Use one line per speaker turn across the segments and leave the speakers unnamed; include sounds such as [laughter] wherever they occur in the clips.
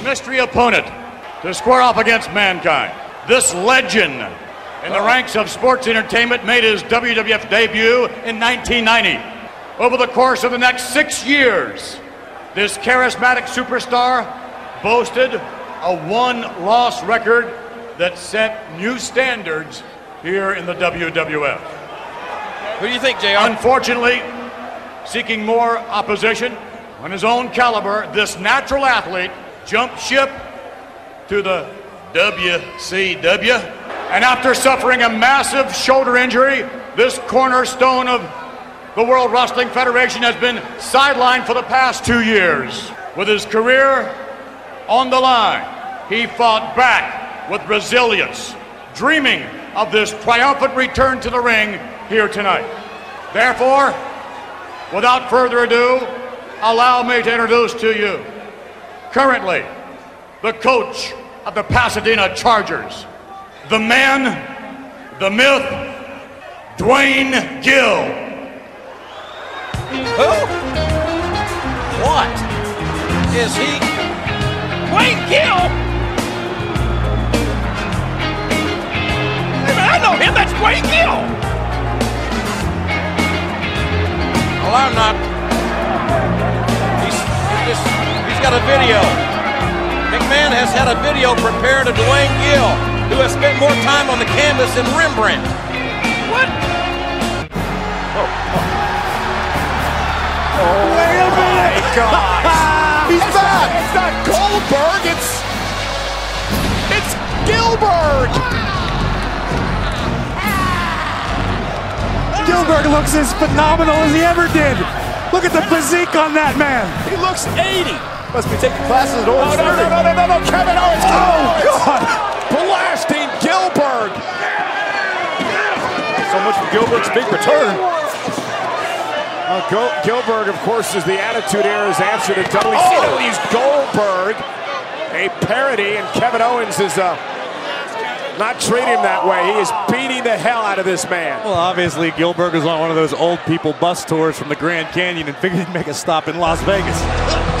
the mystery opponent to square off against mankind. This legend in the oh. ranks of sports entertainment made his WWF debut in 1990. Over the course of the next six years, this charismatic superstar boasted a one loss record that set new standards here in the WWF.
Who do you think, JR?
Unfortunately, seeking more opposition, on his own caliber, this natural athlete jumped ship to the WCW. And after suffering a massive shoulder injury, this cornerstone of the World Wrestling Federation has been sidelined for the past two years. With his career on the line, he fought back with resilience, dreaming of this triumphant return to the ring here tonight. Therefore, without further ado, allow me to introduce to you currently the coach of the Pasadena Chargers, the man, the myth, Duane Gill.
Who? What? Is he? Duane Gill? I know him. That's Duane Gill. Well, I'm not just, he's got a video. McMahon has had a video prepared of Duane Gill, who has spent more time on the canvas than Rembrandt. What?
Oh, oh. oh Wait a minute!
God. He's back! It's not Goldberg, it's... It's Gillberg! Ah!
Gillberg looks as phenomenal as he ever did. Look at the physique on that man.
He looks 80. Must be taking classes at Orange
no, no, no, no, no, no, Kevin Owens.
Oh, God. Blasting Gillberg.
So much for Gillberg's big return.
Uh, Go- Gillberg, of course, is the Attitude Era's answer to WCW's oh. Goldberg. A parody, and Kevin Owens is uh, not treating him that way. He is beating the hell out of this man.
Well, obviously, Gillberg is on one of those old people bus tours from the Grand Canyon and figured he'd make a stop in Las Vegas.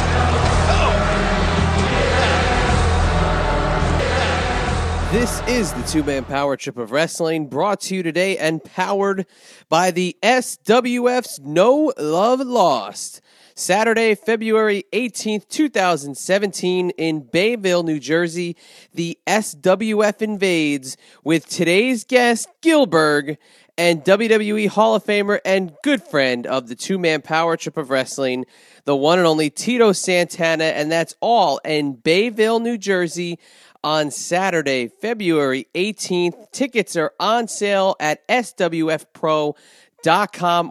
This is the two man power trip of wrestling brought to you today and powered by the SWF's No Love Lost. Saturday, February 18th, 2017, in Bayville, New Jersey, the SWF invades with today's guest, Gillberg, and WWE Hall of Famer and good friend of the two man power trip of wrestling, the one and only Tito Santana. And that's all in Bayville, New Jersey on Saturday, February 18th. Tickets are on sale at SWFPro.com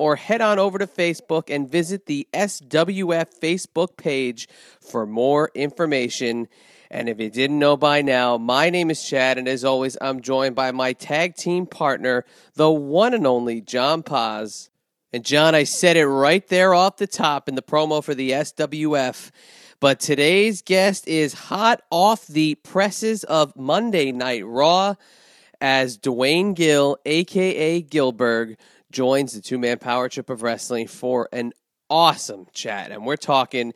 or head on over to Facebook and visit the SWF Facebook page for more information. And if you didn't know by now, my name is Chad, and as always, I'm joined by my tag team partner, the one and only John Paz. And John, I said it right there off the top in the promo for the SWF. But today's guest is hot off the presses of Monday Night Raw as Duane Gill, aka Gillberg, joins the two man power trip of wrestling for an awesome chat. And we're talking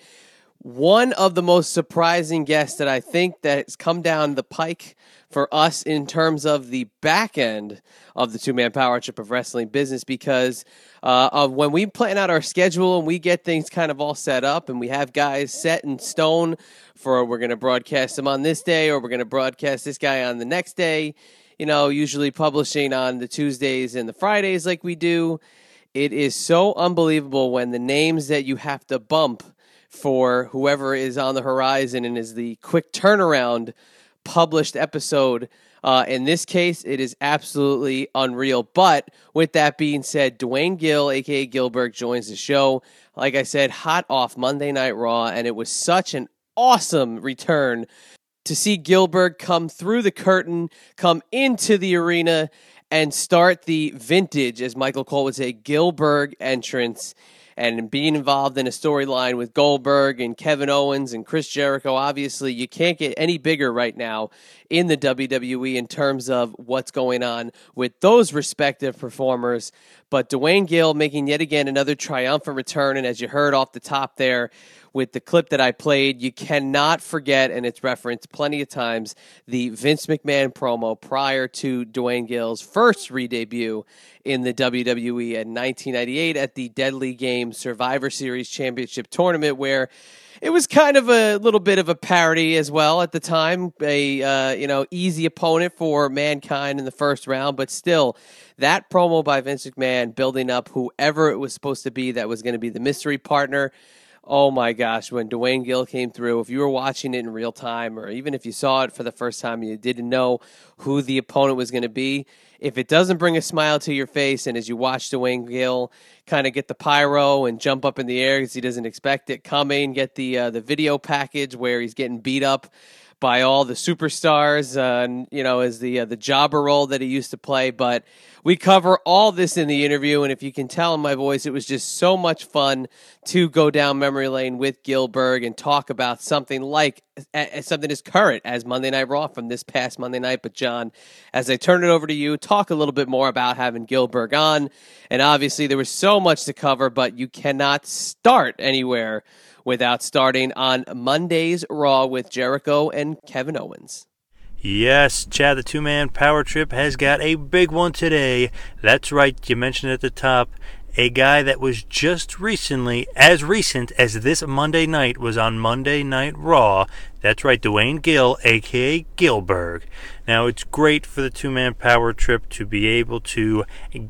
one of the most surprising guests that I think that's come down the pike for us in terms of the back end of the two man power trip of wrestling business because uh, of when we plan out our schedule and we get things kind of all set up and we have guys set in stone for we're going to broadcast them on this day or we're going to broadcast this guy on the next day, you know, usually publishing on the Tuesdays and the Fridays like we do. It is so unbelievable when the names that you have to bump for whoever is on the horizon and is the quick turnaround published episode uh, in this case, it is absolutely unreal. But with that being said, Duane Gill, aka Gillberg, joins the show. Like I said, hot off Monday Night Raw, and it was such an awesome return to see Gillberg come through the curtain, come into the arena, and start the vintage, as Michael Cole would say, Gillberg entrance and being involved in a storyline with Goldberg and Kevin Owens and Chris Jericho. Obviously, you can't get any bigger right now in the WWE in terms of what's going on with those respective performers. But Duane Gill making yet again another triumphant return. And as you heard off the top there, with the clip that I played. You cannot forget, and it's referenced plenty of times, the Vince McMahon promo prior to Duane Gill's first re debut in the WWE in 1998 at the Deadly Game Survivor Series Championship Tournament, where it was kind of a little bit of a parody as well at the time. A uh, you know easy opponent for mankind in the first round, but still that promo by Vince McMahon building up whoever it was supposed to be that was going to be the mystery partner oh my gosh, when Duane Gill came through, if you were watching it in real time, or even if you saw it for the first time you didn't know who the opponent was going to be, if it doesn't bring a smile to your face, and as you watch Duane Gill kind of get the pyro and jump up in the air because he doesn't expect it coming, get the uh, the video package where he's getting beat up by all the superstars, uh, and, you know, as the uh, the jobber role that he used to play. But we cover all this in the interview, and if you can tell in my voice, it was just so much fun to go down memory lane with Gillberg and talk about something like uh, something as current as Monday Night Raw from this past Monday night. But John, as I turn it over to you, talk a little bit more about having Gillberg on, and obviously there was so much to cover, but you cannot start anywhere without starting on Monday's Raw with Jericho and Kevin Owens.
Yes, Chad, the two man power trip has got a big one today. That's right, you mentioned at the top. A guy that was just recently, as recent as this Monday night, was on Monday Night Raw. That's right, Duane Gill, aka Gillberg. Now, it's great for the two man power trip to be able to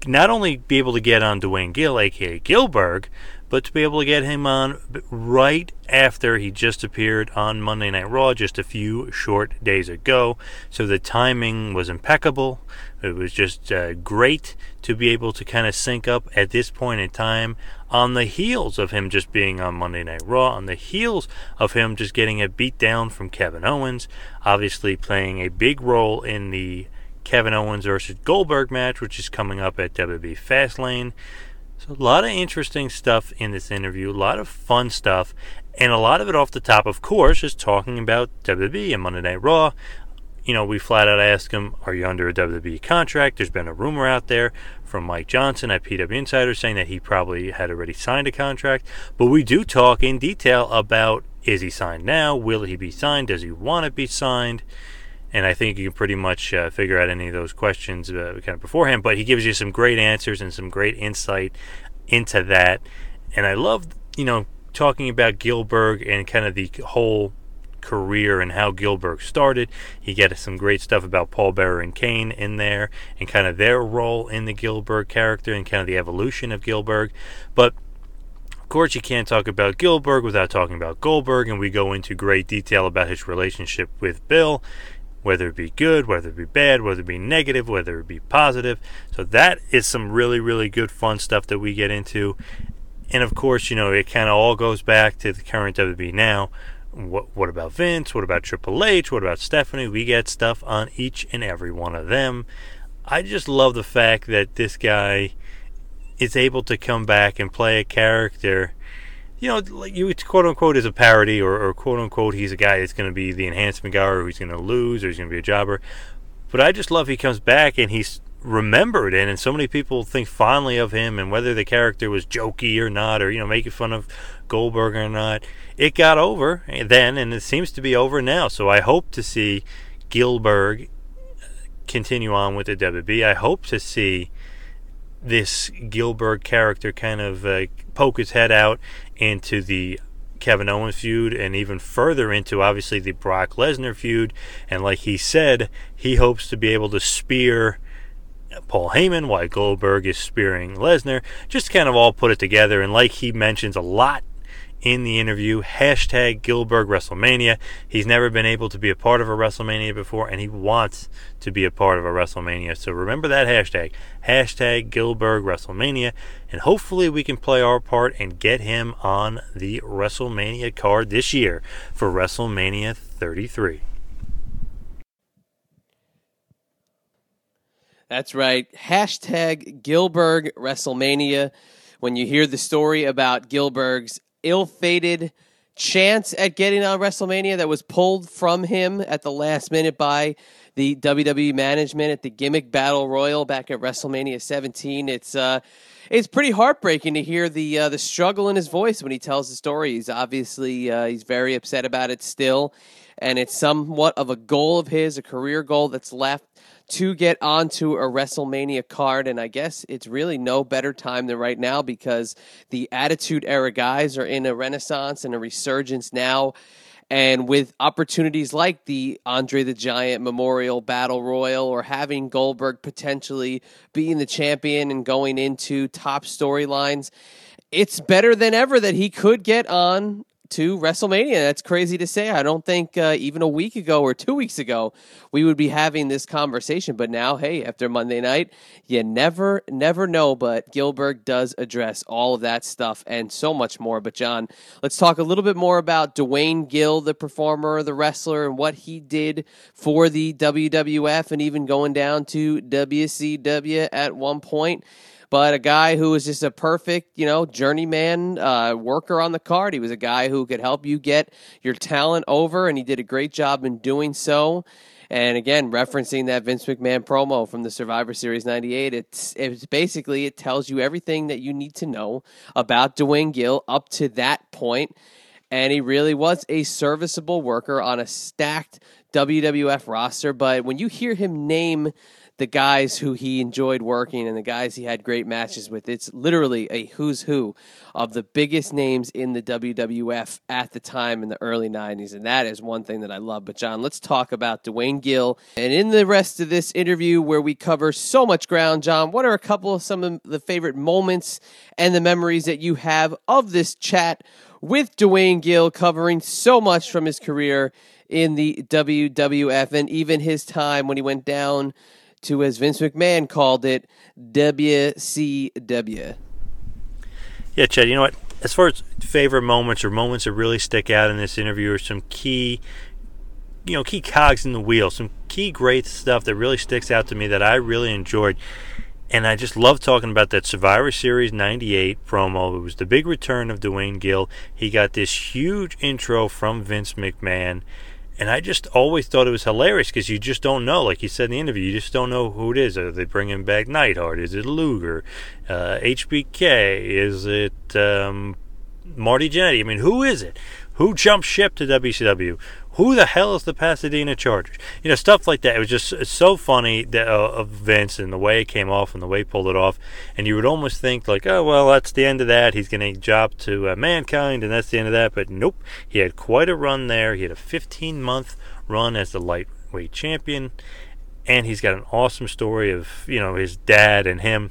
not only be able to get on Duane Gill, aka Gillberg, but to be able to get him on right after he just appeared on Monday Night Raw just a few short days ago. So the timing was impeccable. It was just uh, great to be able to kind of sync up at this point in time on the heels of him just being on Monday Night Raw, on the heels of him just getting a beat down from Kevin Owens, obviously playing a big role in the Kevin Owens versus Goldberg match, which is coming up at WWE Fastlane. So, a lot of interesting stuff in this interview, a lot of fun stuff, and a lot of it off the top, of course, is talking about WWE and Monday Night Raw. You know, we flat out ask him, Are you under a WWE contract? There's been a rumor out there from Mike Johnson at PW Insider saying that he probably had already signed a contract. But we do talk in detail about is he signed now? Will he be signed? Does he want to be signed? And I think you can pretty much uh, figure out any of those questions uh, kind of beforehand. But he gives you some great answers and some great insight into that. And I love, you know, talking about Gillberg and kind of the whole career and how Gillberg started. He gets some great stuff about Paul Bearer and Kane in there and kind of their role in the Gillberg character and kind of the evolution of Gillberg. But of course, you can't talk about Gillberg without talking about Goldberg, and we go into great detail about his relationship with Bill whether it be good, whether it be bad, whether it be negative, whether it be positive. So that is some really, really good fun stuff that we get into. And of course, you know, it kind of all goes back to the current WB now. What, what about Vince? What about Triple H? What about Stephanie? We get stuff on each and every one of them. I just love the fact that this guy is able to come back and play a character you know, like you quote unquote is a parody, or, or quote unquote he's a guy that's going to be the enhancement guy, or he's going to lose, or he's going to be a jobber. But I just love he comes back and he's remembered, and, and so many people think fondly of him, and whether the character was jokey or not, or you know making fun of Goldberg or not, it got over then, and it seems to be over now. So I hope to see Gillberg continue on with the WB. I hope to see this Gillberg character kind of uh, poke his head out into the Kevin Owens feud and even further into obviously the Brock Lesnar feud. And like he said, he hopes to be able to spear Paul Heyman while Goldberg is spearing Lesnar. Just kind of all put it together. And like he mentions a lot in the interview. Hashtag Gillberg WrestleMania. He's never been able to be a part of a WrestleMania before, and he wants to be a part of a WrestleMania. So remember that hashtag. Hashtag Gillberg WrestleMania. And hopefully we can play our part and get him on the WrestleMania card this year for WrestleMania 33.
That's right. Hashtag Gillberg WrestleMania. When you hear the story about Gillberg's ill-fated chance at getting on WrestleMania that was pulled from him at the last minute by the WWE management at the gimmick battle royal back at WrestleMania 17. It's uh, it's pretty heartbreaking to hear the uh, the struggle in his voice when he tells the story. He's obviously uh, he's very upset about it still, and it's somewhat of a goal of his, a career goal that's left to get onto a WrestleMania card. And I guess it's really no better time than right now because the Attitude Era guys are in a renaissance and a resurgence now. And with opportunities like the Andre the Giant Memorial Battle Royal or having Goldberg potentially being the champion and going into top storylines, it's better than ever that he could get on to WrestleMania. That's crazy to say. I don't think uh, even a week ago or two weeks ago we would be having this conversation. But now, hey, after Monday night, you never, never know. But Gillberg does address all of that stuff and so much more. But, John, let's talk a little bit more about Duane Gill, the performer, the wrestler, and what he did for the WWF and even going down to WCW at one point but a guy who was just a perfect, you know, journeyman uh, worker on the card. He was a guy who could help you get your talent over, and he did a great job in doing so. And again, referencing that Vince McMahon promo from the Survivor Series '98, it's it's basically it tells you everything that you need to know about Duane Gill up to that point. And he really was a serviceable worker on a stacked WWF roster. But when you hear him name the guys who he enjoyed working and the guys he had great matches with. It's literally a who's who of the biggest names in the WWF at the time in the early 90s. And that is one thing that I love. But, John, let's talk about Duane Gill. And in the rest of this interview, where we cover so much ground, John, what are a couple of some of the favorite moments and the memories that you have of this chat with Duane Gill covering so much from his career in the WWF and even his time when he went down to, as Vince McMahon called it, WCW.
Yeah, Chad, you know what? As far as favorite moments or moments that really stick out in this interview are some key, you know, key cogs in the wheel, some key great stuff that really sticks out to me that I really enjoyed. And I just love talking about that Survivor Series 98 promo. It was the big return of Duane Gill. He got this huge intro from Vince McMahon and I just always thought it was hilarious because you just don't know. Like you said in the interview, you just don't know who it is. Are they bringing back Neidhart? Is it Luger? Uh, HBK? Is it um, Marty Jannetty? I mean, who is it? Who jumped ship to WCW? Who the hell is the Pasadena Chargers? You know, stuff like that. It was just so funny that, uh, of Vince and the way it came off and the way he pulled it off. And you would almost think, like, oh, well, that's the end of that. He's going to job to uh, Mankind, and that's the end of that. But nope. He had quite a run there. He had a 15 month run as the lightweight champion. And he's got an awesome story of, you know, his dad and him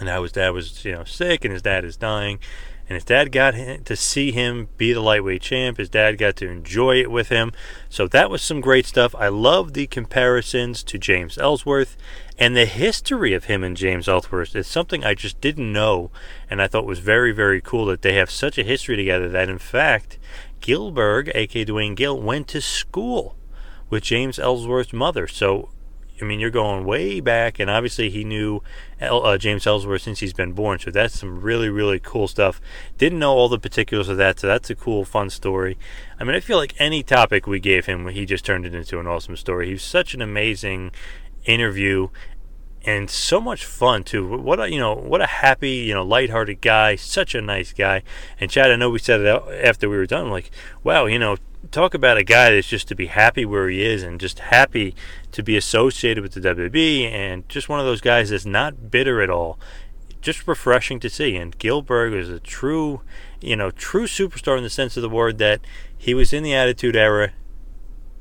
and how his dad was, you know, sick and his dad is dying and his dad got to see him be the lightweight champ. His dad got to enjoy it with him. So that was some great stuff. I love the comparisons to James Ellsworth and the history of him and James Ellsworth. It's something I just didn't know, and I thought was very, very cool that they have such a history together that, in fact, Gillberg, aka Duane Gill, went to school with James Ellsworth's mother. So I mean, you're going way back, and obviously he knew El, uh, James Ellsworth since he's been born. So that's some really, really cool stuff. Didn't know all the particulars of that, so that's a cool, fun story. I mean, I feel like any topic we gave him, he just turned it into an awesome story. He was such an amazing interview and so much fun too. What a you know, what a happy, you know, lighthearted guy. Such a nice guy. And Chad, I know we said it after we were done. Like, wow, you know, talk about a guy that's just to be happy where he is and just happy to be associated with the WB and just one of those guys that's not bitter at all. Just refreshing to see. And Gillberg is a true, you know, true superstar in the sense of the word that he was in the Attitude Era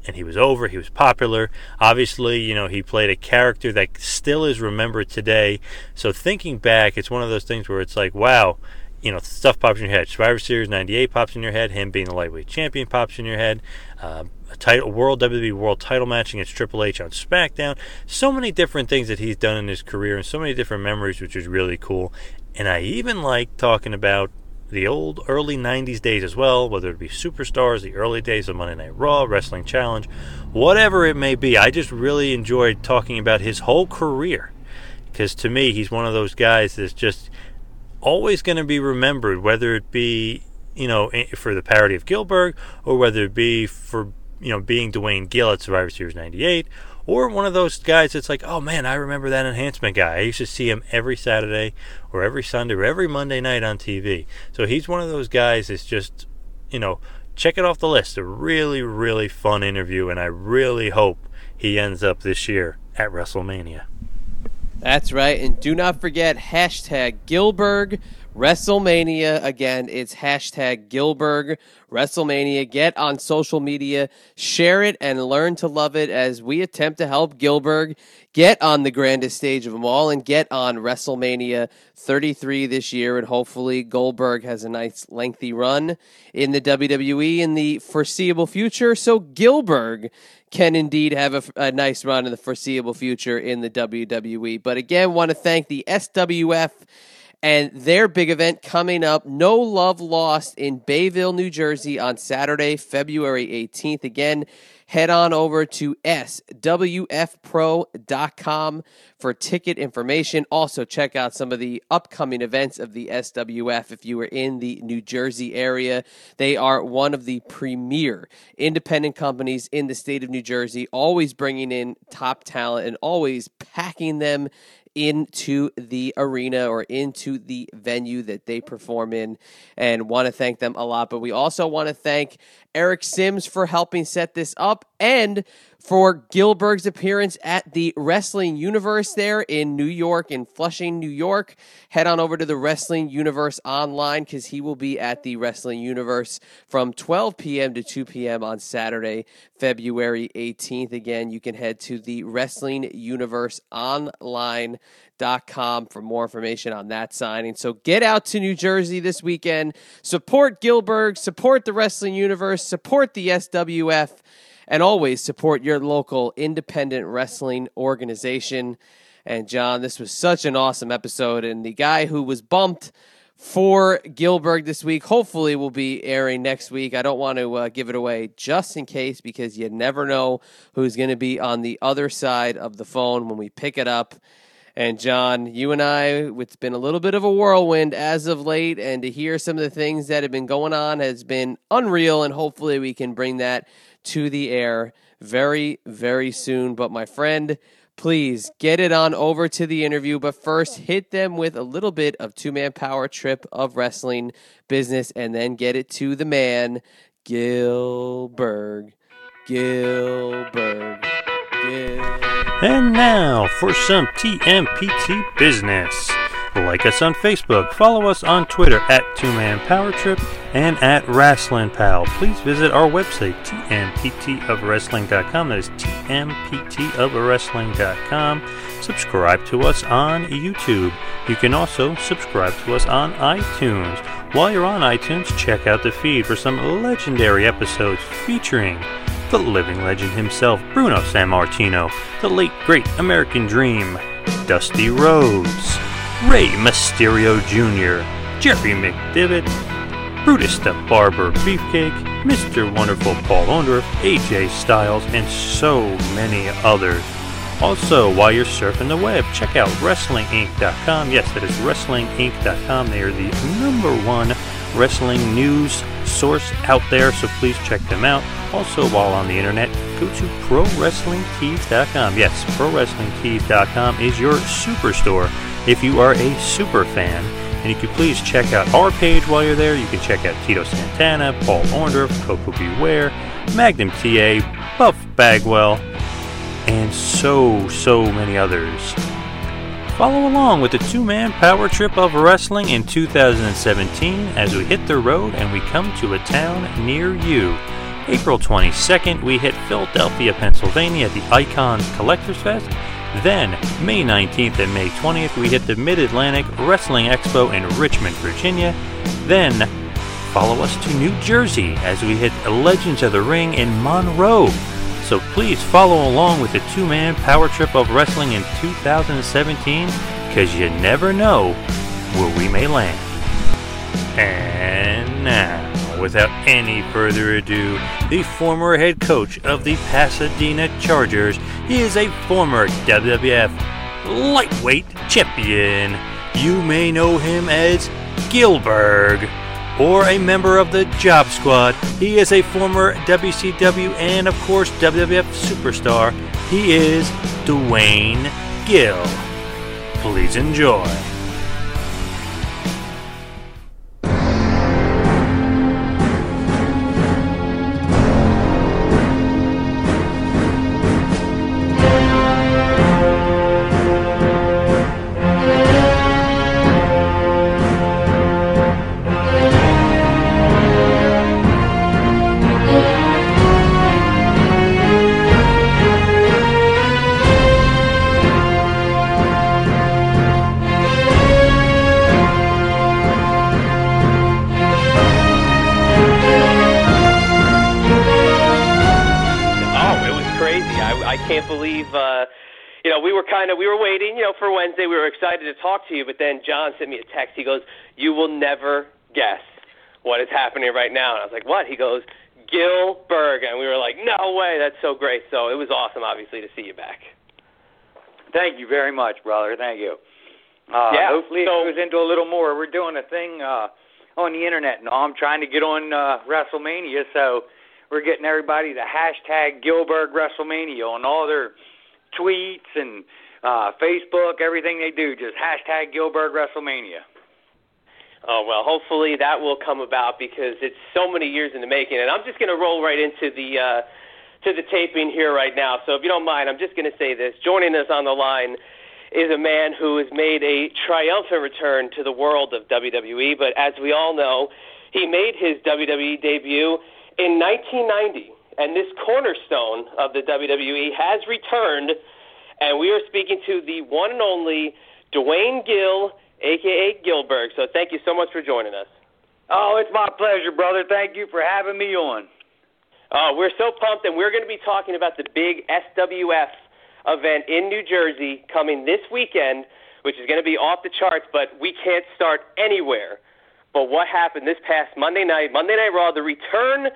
and he was over. He was popular. Obviously, you know, he played a character that still is remembered today. So thinking back, it's one of those things where it's like, wow, you know, stuff pops in your head. Survivor Series '98 pops in your head. Him being the lightweight champion pops in your head. Uh, a title, world WWE World Title match against Triple H on SmackDown. So many different things that he's done in his career, and so many different memories, which is really cool. And I even like talking about the old early 90s days as well, whether it be Superstars, the early days of Monday Night Raw, Wrestling Challenge, whatever it may be. I just really enjoyed talking about his whole career because to me, he's one of those guys that's just always going to be remembered, whether it be you know for the parody of Gillberg or whether it be for you know being Duane Gill at Survivor Series '98 or one of those guys that's like, oh man, I remember that enhancement guy. I used to see him every Saturday or every Sunday or every Monday night on TV. So he's one of those guys that's just, you know, check it off the list. A really, really fun interview, and I really hope he ends up this year at WrestleMania.
That's right. And do not forget hashtag Gillberg WrestleMania. Again, it's hashtag Gillberg WrestleMania. Get on social media, share it, and learn to love it as we attempt to help Gillberg get on the grandest stage of them all and get on WrestleMania 33 this year. And hopefully, Goldberg has a nice, lengthy run in the WWE in the foreseeable future. So, Gillberg can indeed have a, a, nice run in the foreseeable future in the WWE. But again, want to thank the SWF and their big event coming up, No Love Lost in Bayville, New Jersey on Saturday, February 18th. Again, head on over to swfpro.com for ticket information. Also, check out some of the upcoming events of the SWF if you are in the New Jersey area. They are one of the premier independent companies in the state of New Jersey, always bringing in top talent and always packing them into the arena or into the venue that they perform in and want to thank them a lot. But we also want to thank Eric Sims for helping set this up and for Gillberg's appearance at the Wrestling Universe there in New York, in Flushing, New York. Head on over to the Wrestling Universe online because he will be at the Wrestling Universe from 12 p.m. to 2 p.m. on Saturday, February 18th. Again, you can head to the Wrestling Universe online com for more information on that signing. So get out to New Jersey this weekend. Support Gillberg, support the wrestling universe, support the SWF, and always support your local independent wrestling organization. And John, this was such an awesome episode. And the guy who was bumped for Gillberg this week hopefully will be airing next week. I don't want to uh, give it away just in case because you never know who's going to be on the other side of the phone when we pick it up. And John, you and I, it's been a little bit of a whirlwind as of late, and to hear some of the things that have been going on has been unreal, and hopefully we can bring that to the air very, very soon. But my friend, please get it on over to the interview. But first, hit them with a little bit of two man power trip of wrestling business, and then get it to the man, Gillberg. Gillberg.
And now for some TMPT business. Like us on Facebook, follow us on Twitter at Two Man Power Trip and at Wrestling Pal. Please visit our website, tmptofwrestling.com. That is tmptofwrestling.com. Subscribe to us on YouTube. You can also subscribe to us on iTunes. While you're on iTunes, check out the feed for some legendary episodes featuring the living legend himself, Bruno Sammartino, the late great American Dream, Dusty Rhodes, Rey Mysterio Jr., Jerry McDevitt, Brutus the Barber Beefcake, Mr. Wonderful Paul Orndorff, AJ Styles, and so many others. Also, while you're surfing the web, check out WrestlingInc.com. Yes, that is WrestlingInc.com. They are the number one wrestling news source out there, so please check them out. Also, while on the internet, go to ProWrestlingTees.com. Yes, ProWrestlingTees.com is your superstore if you are a super fan. And you can please check out our page while you're there. You can check out Tito Santana, Paul Orndorff, Koko B. Ware, Magnum TA, Buff Bagwell, and so, so many others. Follow along with the two man power trip of wrestling in 2017 as we hit the road and we come to a town near you. April 22nd, we hit Philadelphia, Pennsylvania at the Icons Collectors Fest. Then, May 19th and May 20th, we hit the Mid Atlantic Wrestling Expo in Richmond, Virginia. Then, follow us to New Jersey as we hit Legends of the Ring in Monroe. So please follow along with the two man power trip of wrestling in 2017 because you never know where we may land. And now, without any further ado, the former head coach of the Pasadena Chargers. He is a former WWF lightweight champion. You may know him as Gillberg or a member of the Job Squad. He is a former WCW and, of course, WWF superstar. He is Duane Gill. Please enjoy.
Wednesday. We were excited to talk to you, but then John sent me a text. He goes, you will never guess what is happening right now. And I was like, what? He goes, Gillberg. And we were like, no way. That's so great. So it was awesome, obviously, to see you back.
Thank you very much, brother. Thank you. Uh,
Yeah,
hopefully
so-
it goes into a little more. We're doing a thing uh, on the internet now. I'm trying to get on uh, WrestleMania, so we're getting everybody to hashtag Gillberg WrestleMania on all their tweets and uh, Facebook, everything they do. Just hashtag Gillberg WrestleMania.
Oh well, hopefully that will come about because it's so many years in the making. And I'm just going to roll right into the uh, to the taping here right now. So if you don't mind, I'm just going to say this. Joining us on the line is a man who has made a triumphant return to the world of WWE. But as we all know, he made his WWE debut in 1990, and this cornerstone of the WWE has returned. And we are speaking to the one and only Duane Gill, aka Gillberg. So thank you so much for joining us.
Oh, it's my pleasure, brother. Thank you for having me on.
Uh, we're so pumped, and we're going to be talking about the big SWF event in New Jersey coming this weekend, which is going to be off the charts, but we can't start anywhere. But what happened this past Monday night, Monday Night Raw, the return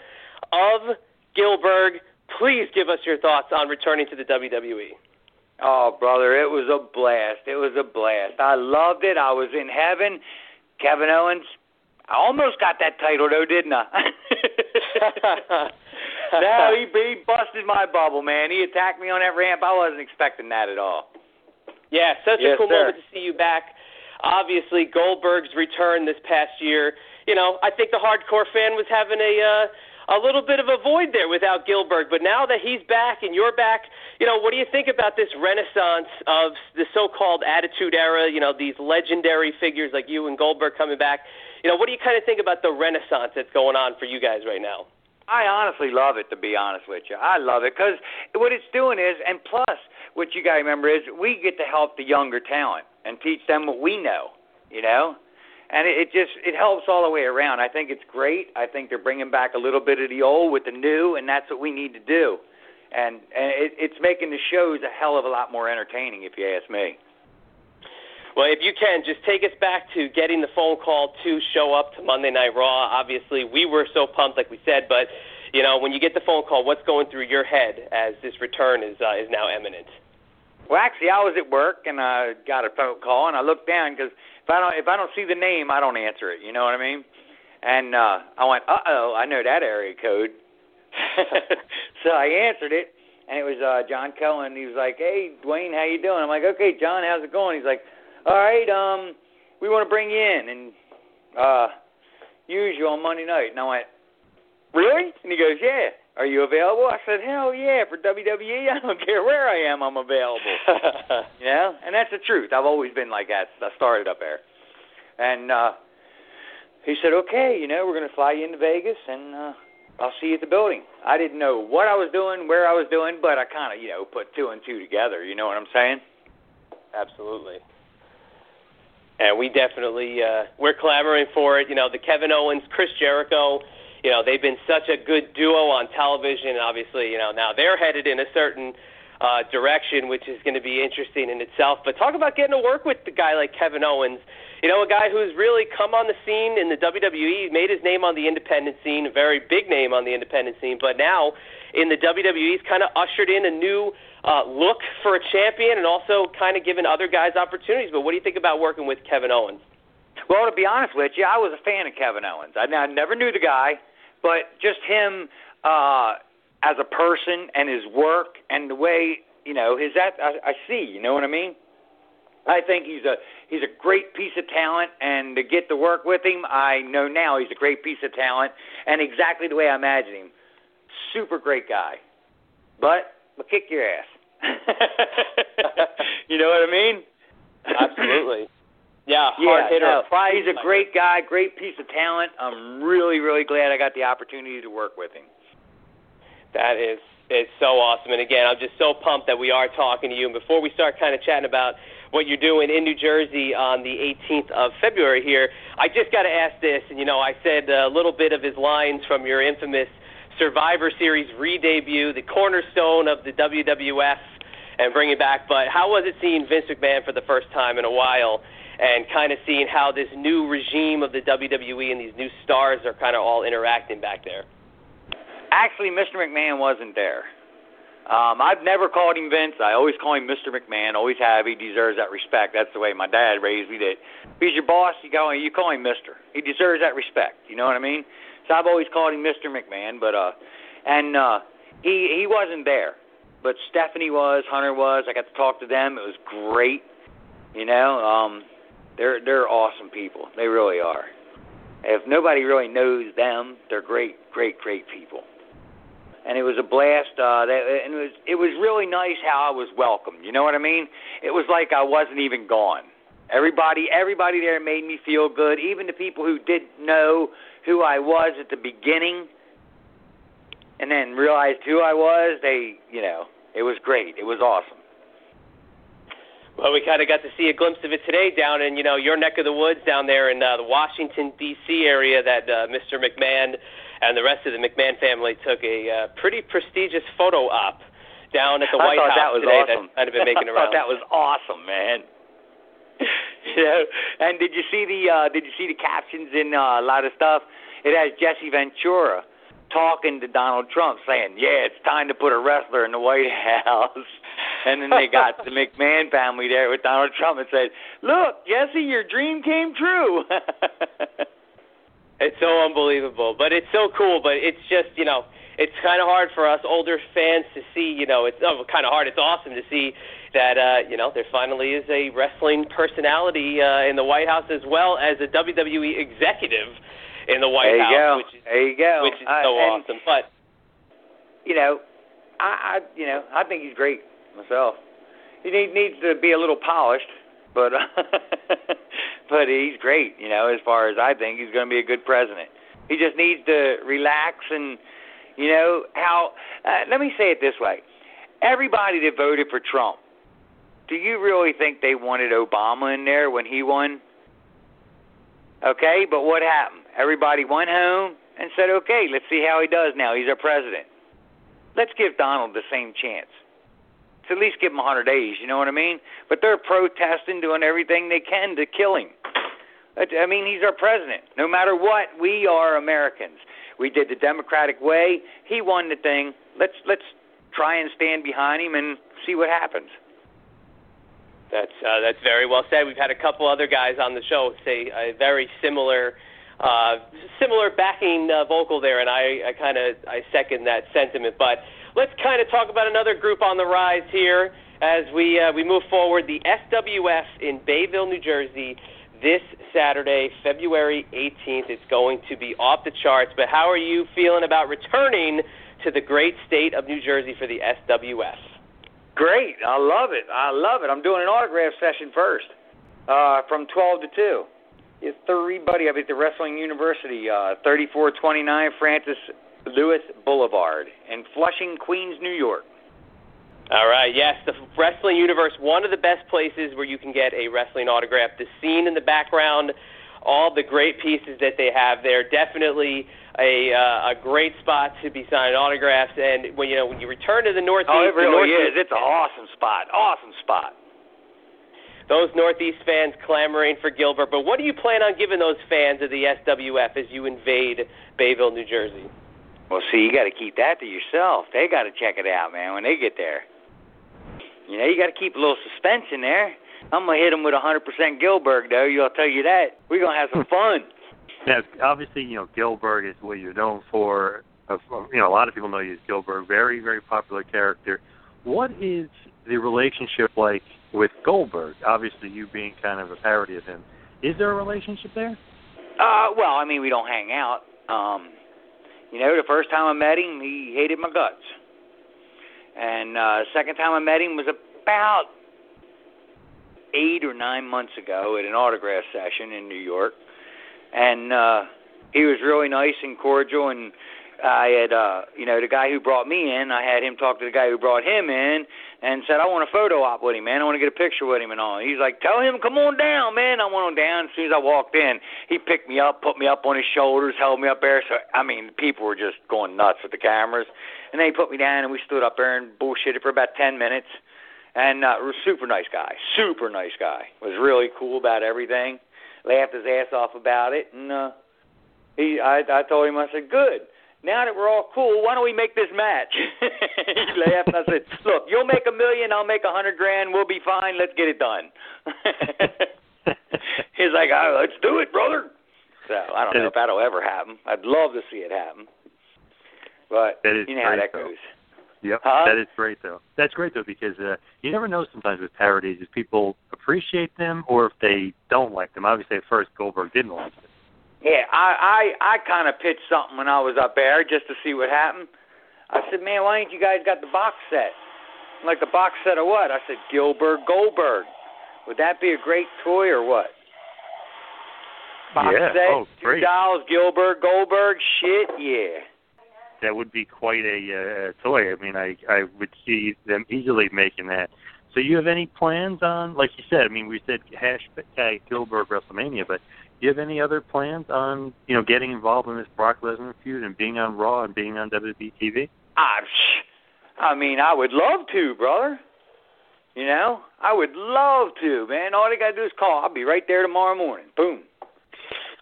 of Gillberg. Please give us your thoughts on returning to the. WWE.
Oh, brother, it was a blast. It was a blast. I loved it. I was in heaven. Kevin Owens, I almost got that title though, didn't I? [laughs] no, he, he busted my bubble, man. He attacked me on that ramp. I wasn't expecting that at all.
Yeah, such
Yes,
a cool
sir.
moment to see you back. Obviously, Goldberg's return this past year. You know, I think the hardcore fan was having a uh, a little bit of a void there without Gillberg. But now that he's back and you're back, you know, what do you think about this renaissance of the so-called Attitude Era? You know, these legendary figures like you and Goldberg coming back. You know, what do you kind of think about the renaissance that's going on for you guys right now?
I honestly love it, to be honest with you. I love it because what it's doing is, and plus, what you got to remember is we get to help the younger talent and teach them what we know, you know? And it, it just it helps all the way around. I think it's great. I think they're bringing back a little bit of the old with the new, and that's what we need to do. And and it, it's making the shows a hell of a lot more entertaining, if you ask me.
Well, if you can, just take us back to getting the phone call to show up to Monday Night Raw. Obviously, we were so pumped, like we said, but you know, when you get the phone call, what's going through your head as this return is uh, is now imminent?
Well, actually, I was at work and I got a phone call, and I looked down because if I don't if I don't see the name, I don't answer it. You know what I mean? And uh, I went, uh oh, I know that area code. [laughs] so I answered it, and it was uh, John Cone. He was like, "Hey, Duane, how you doing?" I'm like, "Okay, John, how's it going?" He's like, "All right, um, we want to bring you in and uh, use you on Monday night." And I went, "Really?" And he goes, "Yeah." Are you available? I said, Hell yeah, for WWE, I don't care where I am, I'm available. [laughs] you know? And that's the truth. I've always been like that. I started up there. And uh he said, Okay, you know, we're gonna fly you into Vegas and uh I'll see you at the building. I didn't know what I was doing, where I was doing, but I kinda, you know, put two and two together, you know what I'm saying?
Absolutely. And we definitely uh we're clamoring for it. You know, the Kevin Owens, Chris Jericho, you know they've been such a good duo on television obviously you know now they're headed in a certain uh direction which is going to be interesting in itself. But talk about getting to work with a guy like Kevin Owens. You know a guy who's really come on the scene in the WWE made his name on the independent scene a very big name on the independent scene but now in the WWE he's kind of ushered in a new uh look for a champion and also kind of given other guys opportunities. But what do you think about working with Kevin Owens?
Well, to be honest with you, I was a fan of Kevin Owens. I, I never knew the guy but just him uh, as a person and his work and the way you know his that I, I see. You know what I mean? I think he's a he's a great piece of talent, and to get to work with him, I know now he's a great piece of talent, and exactly the way I imagine him. Super great guy, but but kick your ass. [laughs] [laughs] you know what I mean?
Absolutely. Yeah, hard
yeah,
hitter.
No, he's a great guy, great piece of talent. I'm really, really glad I got the opportunity to work with him.
That is it's so awesome. And again, I'm just so pumped that we are talking to you. And before we start kind of chatting about what you're doing in New Jersey on the 18th of February here, I just got to ask this. And, you know, I said a little bit of his lines from your infamous Survivor Series re-debut, the cornerstone of the WWF, and bring it back. But how was it seeing Vince McMahon for the first time in a while? And kind of seeing how this new regime of the WWE and these new stars are kind of all interacting back there.
Actually, Mr. McMahon wasn't there. Um, I've never called him Vince. I always call him Mr. McMahon. Always have. He deserves that respect. That's the way my dad raised me. That if he's your boss, you go you call him Mister. He deserves that respect. You know what I mean? So I've always called him Mr. McMahon. But uh, and uh, he he wasn't there. But Stephanie was, Hunter was. I got to talk to them. It was great. You know, um, they're they're awesome people. They really are. If nobody really knows them, they're great, great, great people. And it was a blast. Uh, that, and it was it was really nice how I was welcomed. You know what I mean? It was like I wasn't even gone. Everybody, everybody there made me feel good. Even the people who didn't know who I was at the beginning, and then realized who I was. They, you know, it was great. It was awesome.
Well, we kind of got to see a glimpse of it today down in you know your neck of the woods down there in uh, the Washington D.C. area that uh, Mr. McMahon and the rest of the McMahon family took a uh, pretty prestigious photo op down at the White House
that was
today.
awesome.
That's kind of been [laughs] making around.
I thought that was awesome, man. [laughs] you know, and did you see the uh, did you see the captions in uh, a lot of stuff? It has Jesse Ventura talking to Donald Trump, saying, "Yeah, it's time to put a wrestler in the White [laughs] House." And then they got the McMahon family there with Donald Trump and said, "Look, Jesse, your dream came true." [laughs]
It's so unbelievable, but it's so cool. But it's just you know, it's kind of hard for us older fans to see. You know, it's oh, kind of hard. It's awesome to see that uh, you know there finally is a wrestling personality uh, in the White House as well as a WWE executive. in the White
there you
House,
go.
which is
there you go.
which is
Uh,
so awesome. But
you know, I, I you know I think he's great myself. He need, needs to be a little polished, but [laughs] but he's great. You know, as far as I think, he's going to be a good president. He just needs to relax and you know how. Uh, let me say it this way: everybody that voted for Trump, do you really think they wanted Obama in there when he won? Okay, but what happened? Everybody went home and said, "Okay, let's see how he does now. He's our president." Let's give Donald the same chance. To at least give him 100 days, you know what I mean? But they're protesting, doing everything they can to kill him. I mean, he's our president. No matter what, we are Americans. We did the democratic way. He won the thing. Let's let's try and stand behind him and see what happens.
That's uh, that's very well said. We've had a couple other guys on the show say a very similar uh, similar backing uh, vocal there, and I, I kind of I second that sentiment. But let's kind of talk about another group on the rise here as we uh, we move forward. The SWF in Bayville, New Jersey, this Saturday, February 18th. It's going to be off the charts. But how are you feeling about returning to the great state of New Jersey for the SWF?
Great. I love it. I love it. I'm doing an autograph session first uh, from 12 to 2. It's everybody up at the Wrestling University, uh, 3429 Francis Lewis Boulevard in Flushing, Queens, New York.
All right, yes, the Wrestling Universe, one of the best places where you can get a wrestling autograph. The scene in the background, all the great pieces that they have there, definitely a uh, a great spot to be signing autographs. And when you know when you return to the Northeast,
Oh, it really
Northeast,
is. It's an awesome spot. Awesome spot.
those Northeast fans clamoring for Gillberg. But what do you plan on giving those fans of the SWF as you invade Bayville, New Jersey?
Well, see, you got to keep that to yourself. They got to check it out, man, when they get there. You know, you got to keep a little suspense in there. I'm gonna hit them with 100% Gillberg, though. I'll tell you that. We're gonna have some fun. [laughs]
Now, obviously, you know, Gillberg is what you're known for. You know, a lot of people know you as Gillberg. Very, very popular character. What is the relationship like with Goldberg? Obviously, you being kind of a parody of him. Is there a relationship there?
Uh, well, I mean, we don't hang out. Um, you know, the first time I met him, he hated my guts. And uh, second time I met him was about eight or nine months ago at an autograph session in New York. And uh, he was really nice and cordial. And I had, uh, you know, the guy who brought me in, I had him talk to the guy who brought him in and said, I want a photo op with him, man. I want to get a picture with him and all. He's like, tell him, come on down, man. I went on down. As soon as I walked in, he picked me up, put me up on his shoulders, held me up there. So, I mean, people were just going nuts with the cameras. And then he put me down, and we stood up there and bullshitted for about 10 minutes. And uh, was super nice guy, super nice guy. Was really cool about everything. Laughed his ass off about it, and uh, he, I, I told him, I said, good. Now that we're all cool, why don't we make this match? [laughs] he laughed, and I said, look, you'll make a million, I'll make a hundred grand. We'll be fine. Let's get it done. [laughs] He's like, oh, let's do it, brother. So I don't know if that'll ever happen. I'd love to see it happen, but
that is
you know how that
though.
goes.
Yep,
huh?
that is great though. That's great though because uh, you never know sometimes with parodies if people appreciate them or if they don't like them. Obviously, at first Goldberg didn't like them.
Yeah, I I I kind of pitched something when I was up there just to see what happened. I said, man, why ain't you guys got the box set? I'm like the box set of what? I said Gillberg Goldberg. Would that be a great toy or what? Box
Yeah,
set,
oh,
two
great.
dolls, Gillberg Goldberg. Shit, yeah.
That would be quite a uh, toy. I mean, I I would see them easily making that. So you have any plans on, like you said? I mean, we said hashtag Gillberg WrestleMania, but do you have any other plans on, you know, getting involved in this Brock Lesnar feud and being on Raw and being on WWE TV?
I, I mean, I would love to, brother. You know, I would love to, man. All they gotta do is call. I'll be right there tomorrow morning. Boom.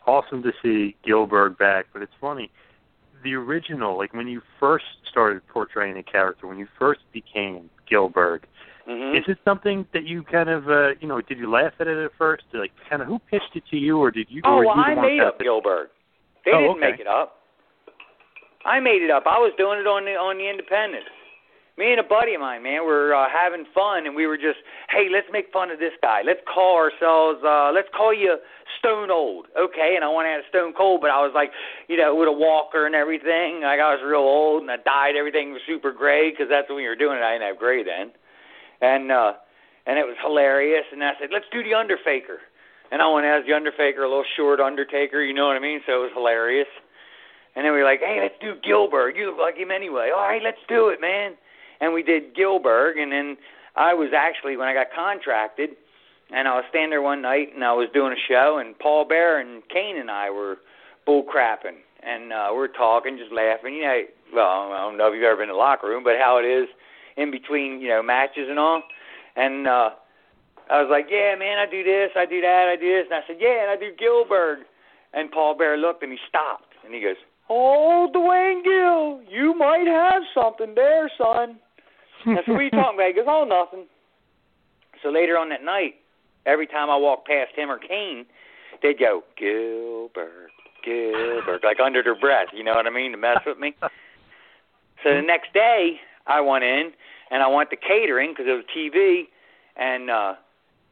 awesome to see Gillberg back, but it's funny. The original, like when you first started portraying the character, when you first became Gillberg,
Mm-hmm.
is it something that you kind of, uh, you know, did you laugh at it at first? Like, kind of, who pitched it to you, or did you?
Oh,
or
well,
you
I made up Gillberg. They
Oh,
didn't
okay.
make it up. I made it up. I was doing it on the on the Independent. me and a buddy of mine, man, were uh, having fun, and we were just, hey, let's make fun of this guy. Let's call ourselves, uh, let's call you Stone Old, okay? And I want to add Stone Cold, but I was like, you know, with a walker and everything. Like I was real old, and I dyed everything was super gray because that's when we were doing it. I didn't have gray then, and uh, and it was hilarious. And I said, let's do the Underfaker, and I went as the Underfaker, a little short Undertaker, you know what I mean? So it was hilarious. And then we were like, hey, let's do Gillberg. You look like him anyway. All right, let's do it, man and we did Gillberg, and then I was actually when I got contracted, and I was standing there one night, and I was doing a show, and Paul Bearer and Kane and I were bull crapping, and uh, we we're talking, just laughing. You know, well, I don't know if you've ever been in the locker room, but how it is in between, you know, matches and all, and. uh I was like, yeah, man, I do this, I do that, I do this. And I said, yeah, and I do Gillberg. And Paul Bearer looked and he stopped and he goes, oh, Duane Gill, you might have something there, son. I said, what are you [laughs] talking about? He goes, oh, nothing. So later on that night, every time I walked past him or Kane, they'd go, Gillberg, Gillberg, like under their breath, you know what I mean, to mess with me. [laughs] So the next day, I went in and I went to catering because it was TV, and uh,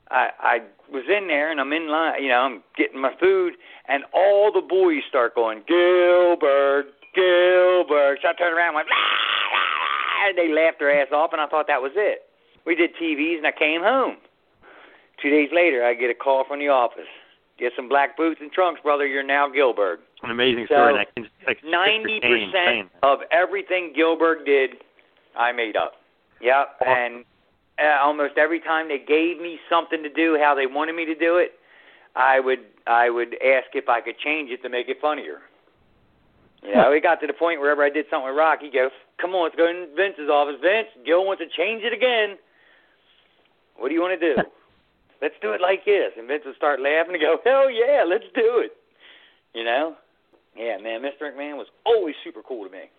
I I was in there and I'm in line, you know, I'm getting my food, and all the boys start going Gillberg, Gillberg. So I turned around and went, lah, lah, and they laughed their ass off, and I thought that was it. We did TVs, and I came home. Two days later, I get a call from the office. Get some black boots and trunks, brother. You're now Gillberg.
An amazing
so,
story. And I can,
Ninety percent of everything Gillberg did, I made up. Yep, and uh, almost every time they gave me something to do, how they wanted me to do it, I would I would ask if I could change it to make it funnier. You know, it got to the point wherever I did something with Rock, he goes, "Come on, let's go in Vince's office. Vince, Gil wants to change it again. What do you want to do? let's do it like this." And Vince would start laughing and go, "Hell yeah, let's do it." You know? Yeah, man, Mr. McMahon was always super cool to me.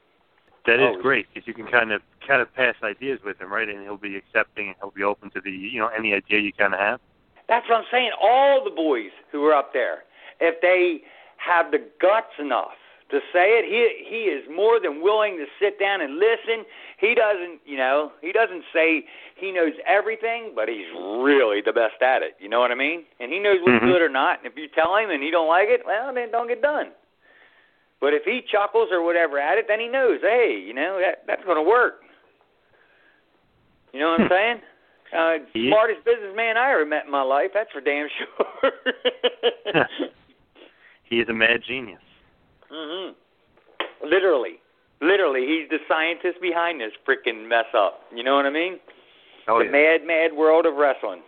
That is great because you can kind of kind of pass ideas with him, right? And he'll be accepting and he'll be open to the you know any idea you kind of have.
That's what I'm saying. All the boys who were up there, if they have the guts enough to say it, he he is more than willing to sit down and listen. He doesn't, you know, he doesn't say he knows everything, but he's really the best at it. You know what I mean? And he knows what's
Mhm.
good or not. And if you tell him and he don't like it, well, then don't get done. But if he chuckles or whatever at it, then he knows, hey, you know, that that's going to work. You know what I'm saying? Uh, [laughs]
He-
smartest businessman I ever met in my life. That's for damn sure. [laughs]
He is a mad genius.
mhm. Literally, literally, he's the scientist behind this freaking mess up. You know what I mean?
Oh
the
yeah.
mad, mad world of wrestling.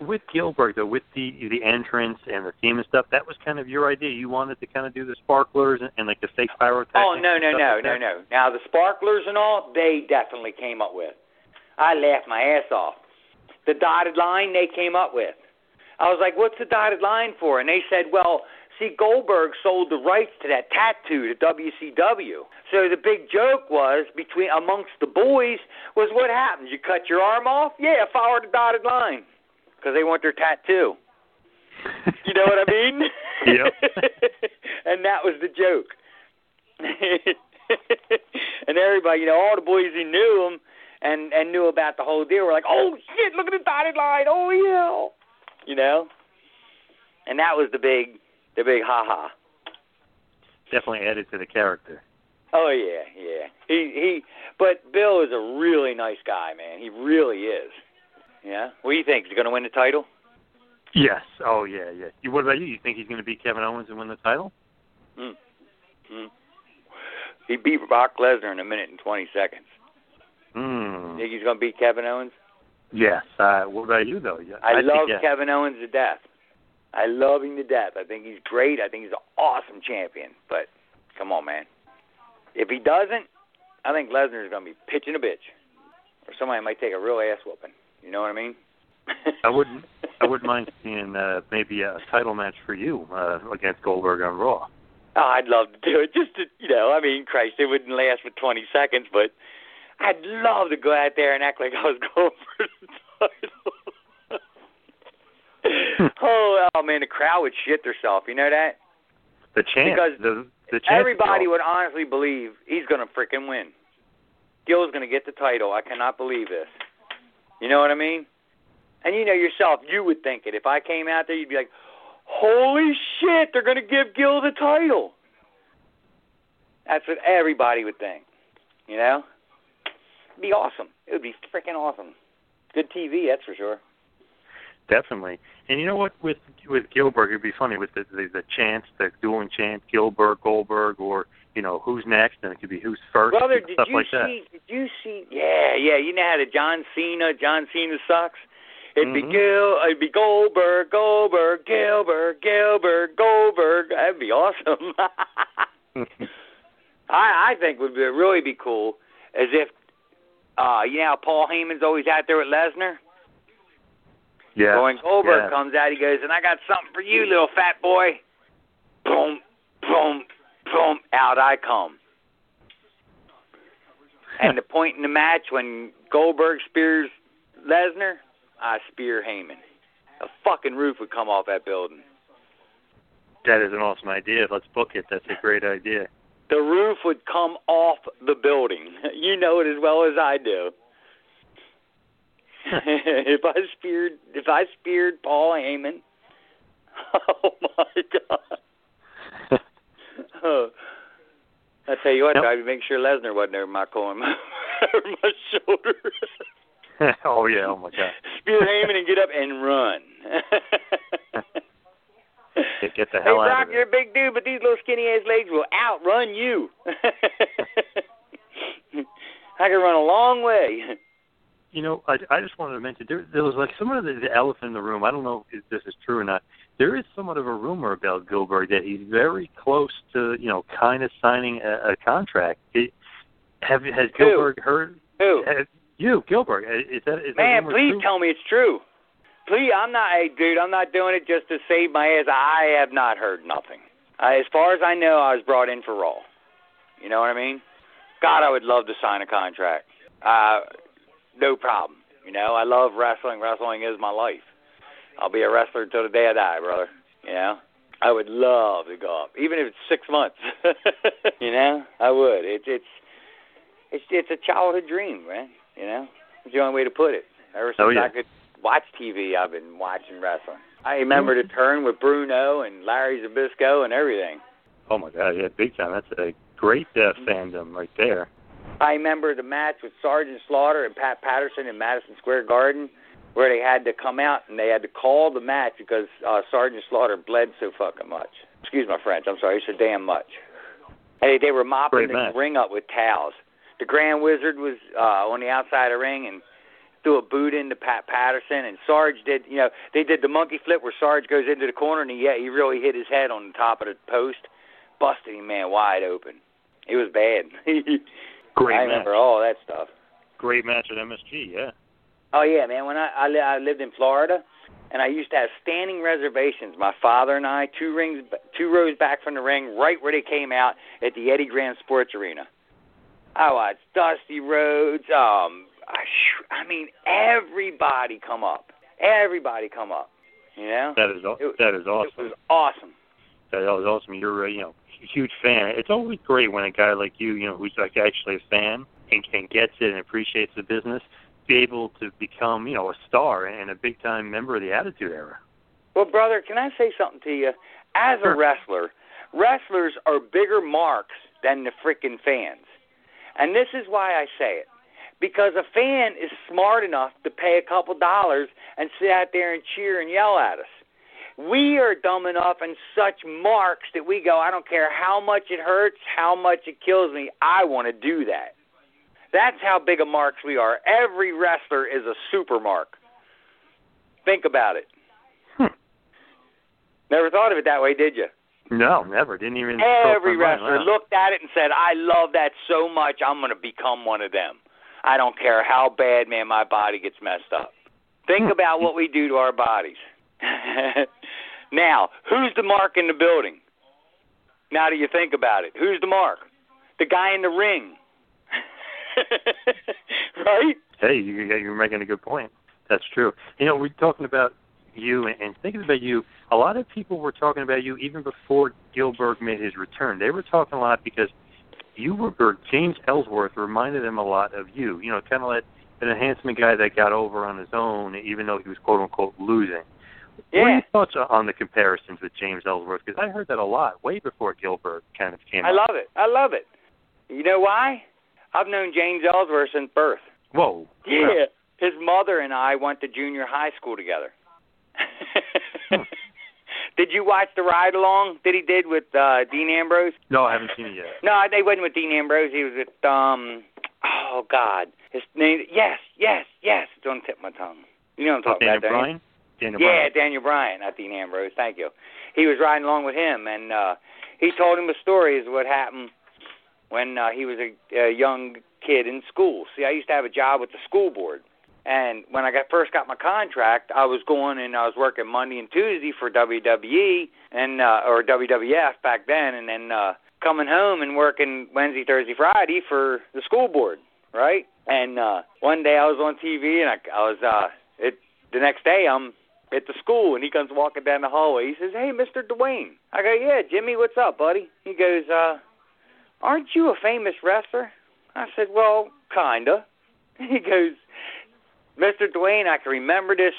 With Gillberg though, with the the entrance and the theme and stuff, that was kind of your idea. You wanted to kind of do the sparklers and, and like the fake pyrotechnics.
Oh no, no, no,
like
no, no. Now the sparklers and all, they definitely came up with. I laughed my ass off. The dotted line they came up with. I was like, "What's the dotted line for?" And they said, "Well, see, Goldberg sold the rights to that tattoo to WCW. So the big joke was between amongst the boys was what happens. You cut your arm off, yeah, follow the dotted line because they want their tattoo. [laughs] You know what I mean?
Yep. [laughs]
and that was the joke. [laughs] and everybody, you know, all the boys who knew him and and knew about the whole deal were like, "Oh shit, look at the dotted line! Oh yeah," you know. And that was the big, the big ha ha.
Definitely added to the character.
Oh yeah, yeah. He he. But Bill is a really nice guy, man. He really is. Yeah. What do you think? Is he going to win the title?
Yes. Oh yeah, yeah. You- What about you? You think he's going to beat Kevin Owens and win the title?
Hmm. Hmm. He beat Brock Lesnar in a minute and twenty seconds.
Hmm.
Think he's going to beat Kevin Owens?
Yes. Uh, what about you though? Yeah,
I,
think
love. Kevin Owens to death. I love him to death. I think he's great. I think he's an awesome champion. But come on, man. If he doesn't, I think Lesnar's going to be pitching a bitch, or somebody might take a real ass whooping. You know what I mean? [laughs]
I wouldn't. I wouldn't mind seeing uh, maybe a title match for you uh, against Goldberg on Raw.
Oh, I'd love to do it. Just to, you know, I mean, Christ, it wouldn't last for 20 seconds, but I'd love to go out there and act like I was going for the title. [laughs] oh, oh man, the crowd would shit themselves. You know that?
The chance.
Because
the the chance.
Everybody would honestly believe he's going to freaking win. Gil's going to get the title. I cannot believe this. You know what I mean? And you know yourself, you would think it. If I came out there, you'd be like, "Holy shit, they're going to give Gil the title." That's what everybody would think. You know? It'd be awesome. It would be freaking awesome. Good TV, that's for sure.
Definitely. And you know what? With with Gillberg, it'd be funny with the the, the chants, the dueling chant, Gillberg, Goldberg, or you know who's next, and it could be who's first,
Brother, did
stuff
you
like
see?
that.
Did you see? Yeah, yeah. You know how the John Cena, John Cena sucks. It'd be
Mhm.
Gil, it'd be Goldberg, Goldberg, Gillberg, Gillberg, Goldberg. That'd be awesome. [laughs] I I think would be, really be cool as if uh you know how Paul Heyman's always out there with Lesnar.
Yeah.
Well, when Goldberg
yeah.
comes out, he goes, and I got something for you, little fat boy. Boom, boom, boom, out I come. [laughs] and the point in the match when Goldberg spears Lesnar, I spear Heyman. A fucking roof would come off that building.
That is an awesome idea. Let's book it. That's a great idea.
The roof would come off the building. [laughs] You know it as well as I do. [laughs] if I speared if I speared Paul Heyman, oh my god. Oh. I tell you what,
Yep.
I'd make sure Lesnar wasn't over my corner, over [laughs] my shoulder. [laughs]
oh yeah. Oh my God.
Spear Heyman and get up and run. [laughs]
Get, the
hey
hell out
Brock,
of
you're a big dude, but these little skinny ass legs will outrun you. I can run a long way.
You know, I, I just wanted to mention there, there was like somewhat of the, the elephant in the room. I don't know if this is true or not. There is somewhat of a rumor about Gillberg that he's very close to, you know, kind of signing a, a contract. It, have has
Who?
Gillberg heard?
Who?
Have, you, Gillberg? Is that is
Man,
that
please
true?
tell me it's true. Please, I'm not, hey, dude, I'm not doing it just to save my ass. I have not heard nothing. Uh, as far as I know, I was brought in for Raw. You know what I mean? God, I would love to sign a contract. Uh, no problem. You know, I love wrestling. Wrestling is my life. I'll be a wrestler until the day I die, brother. You know, I would love to go up, even if it's six months. [laughs] you know, I would. It's it's it's it's a childhood dream, man. You know, it's the only way to put it. Ever since
Oh, yeah.
I could watch TV, I've been watching wrestling. I remember the turn with Bruno and Larry Zbyszko and everything.
Oh my God, yeah, big time. That's a great uh, fandom right there.
I remember the match with Sergeant Slaughter and Pat Patterson in Madison Square Garden, where they had to come out and they had to call the match because uh, Sergeant Slaughter bled so fucking much. Excuse my French. I'm sorry, so damn much. And they, they were mopping
Great
the
match.
ring up with towels. The Grand Wizard was uh, on the outside of the ring and threw a boot into Pat Patterson, and Sarge did. You know, they did the monkey flip where Sarge goes into the corner and he yeah, he really hit his head on the top of the post, busted him man wide open. It was bad. [laughs]
Great
I
match.
remember all that stuff.
Great match at MSG. Yeah.
Oh yeah, man. When I I, li- I lived in Florida, and I used to have standing reservations. My father and I, two rings, two rows back from the ring, right where they came out at the Eddie Graham Sports Arena. I watched Dusty Rhodes. Um, I, sh- I mean, everybody come up. Everybody come up. You know,
That is aw- that is awesome.
it was awesome.
That was awesome. You're a you know huge fan. It's always great when a guy like you, you know, who's like actually a fan and, and gets it and appreciates the business, be able to become you know a star and a big time member of the Attitude Era.
Well, brother, can I say something to you? As a wrestler, wrestlers are bigger marks than the freaking fans. And this is why I say it. Because a fan is smart enough to pay a couple dollars and sit out there and cheer and yell at us. We are dumb enough and such marks that we go, I don't care how much it hurts, how much it kills me, I want to do that. That's how big of marks we are. Every wrestler is a super mark. Think about it. Hmm. Never thought of it that way, did you?
No, never. Didn't even.
Every
mind.
wrestler
Wow.
looked at it and said, I love that so much, I'm going to become one of them. I don't care how bad, man, my body gets messed up. Think hmm. about what we do to our bodies. [laughs] now, who's the mark in the building? Now that you think about it, who's the mark? The guy in the ring. [laughs] right?
Hey, you, you're making a good point. That's true. You know, we're talking about you and, thinking about you. A lot of people were talking about you even before Gillberg made his return. They were talking a lot because
you were or James Ellsworth reminded them a lot of you. You know, kind of like an enhancement guy that got over on his own, even though he was quote unquote losing.
Yeah.
What are your thoughts on the comparisons with James Ellsworth? Because I heard that a lot way before Gillberg kind of came.
I
up.
love it. I love it. You know why? I've known James Ellsworth since birth.
Whoa.
Yeah. His mother and I went to junior high school together. [laughs] did you watch the ride along that he did with uh Dean Ambrose?
No, I haven't seen it yet.
No, they wasn't with Dean Ambrose. He was with um oh God. His name yes, yes, yes. It's on the tip of my tongue. You know what I'm talking
Daniel
about, you?
Bryan. Daniel
yeah,
Bryan.
Daniel Bryan, not Dean Ambrose. Thank you. He was riding along with him, and uh he told him a story of what happened when uh, he was a, a young kid in school. See, I used to have a job with the school board, and when I got first got my contract, I was going and I was working Monday and Tuesday for WWE and uh, or WWF back then, and then uh, coming home and working Wednesday, Thursday, Friday for the school board, right? And uh, one day I was on TV, and I, I was uh, it. The next day I'm at the school, and he comes walking down the hallway. He says, "Hey, Mr. Duane." I go, "Yeah, Jimmy, what's up, buddy?" He goes, "Uh, aren't you a famous wrestler?" I said, "Well, kinda." [laughs] He goes, "Mr. Duane, I can remember this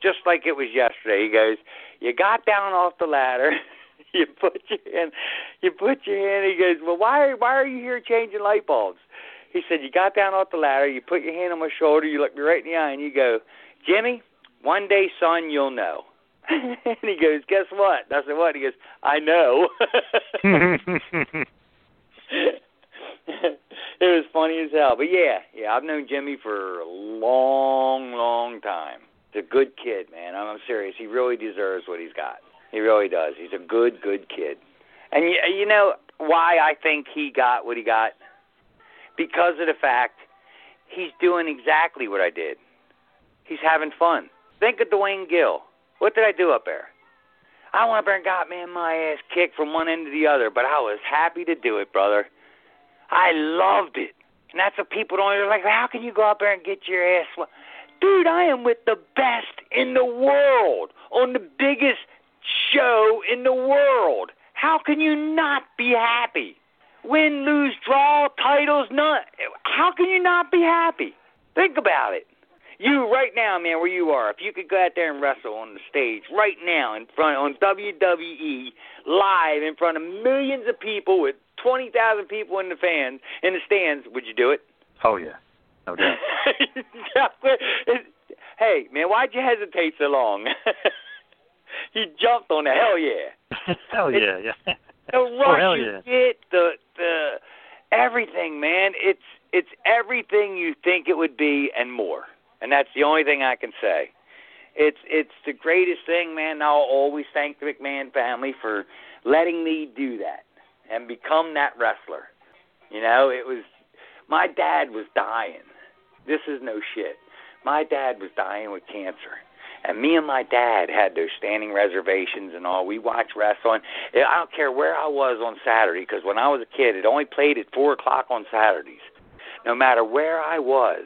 just like it was yesterday." He goes, "You got down off the ladder." [laughs] You put your hand, you put your hand. He goes, well, why, why are you here changing light bulbs? He said, you got down off the ladder, you put your hand on my shoulder, you look me right in the eye, and you go, Jimmy, one day, son, you'll know. [laughs] and he goes, guess what? I said, what? He goes, I know. [laughs] it was funny as hell. But yeah, yeah, I've known Jimmy for a long, long time. He's a good kid, man. I'm, serious. He really deserves what he's got. He really does. He's a good, good kid. And you, you know why I think he got what he got? Because of the fact he's doing exactly what I did. He's having fun. Think of Duane Gill. What did I do up there? I went up there and got man my ass kicked from one end to the other, but I was happy to do it, brother. I loved it. And that's what people don't they're like, how can you go up there and get your ass sw-? Dude, I am with the best in the world on the biggest show in the world. How can you not be happy? Win, lose, draw, titles, none. How can you not be happy? Think about it. You right now, man, where you are, if you could go out there and wrestle on the stage right now in front on WWE live in front of millions of people with twenty thousand people in the fans in the stands, would you do it?
Oh yeah, no doubt. [laughs]
hey, man, why'd you hesitate so long? [laughs] you jumped on the hell yeah. [laughs]
hell yeah, yeah.
The rush
oh, hell
you
yeah.
get, the the everything, man. It's it's everything you think it would be and more. And that's the only thing I can say. It's it's the greatest thing, man. I'll always thank the McMahon family for letting me do that and become that wrestler. You know, it was my dad was dying. This is no shit. My dad was dying with cancer. And me and my dad had those standing reservations and all. We watched wrestling. I don't care where I was on Saturday because when I was a kid, it only played at four o'clock on Saturdays. No matter where I was,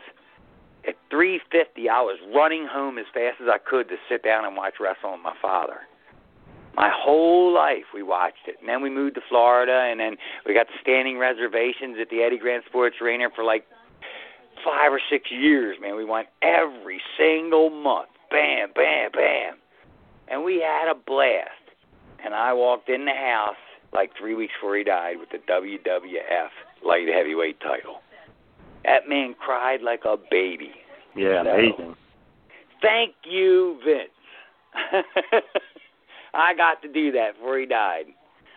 at three fifty, I was running home as fast as I could to sit down and watch wrestling with my father. My whole life we watched it, and then we moved to Florida, and then we got standing reservations at the Eddie Graham Sports Arena for like five or six years. Man, we went every single month bam, bam, bam. And we had a blast. And I walked in the house like three weeks before he died with the WWF light heavyweight title. That man cried like a baby.
Yeah,
So,
amazing.
Thank you, Vince. [laughs] I got to do that before he died.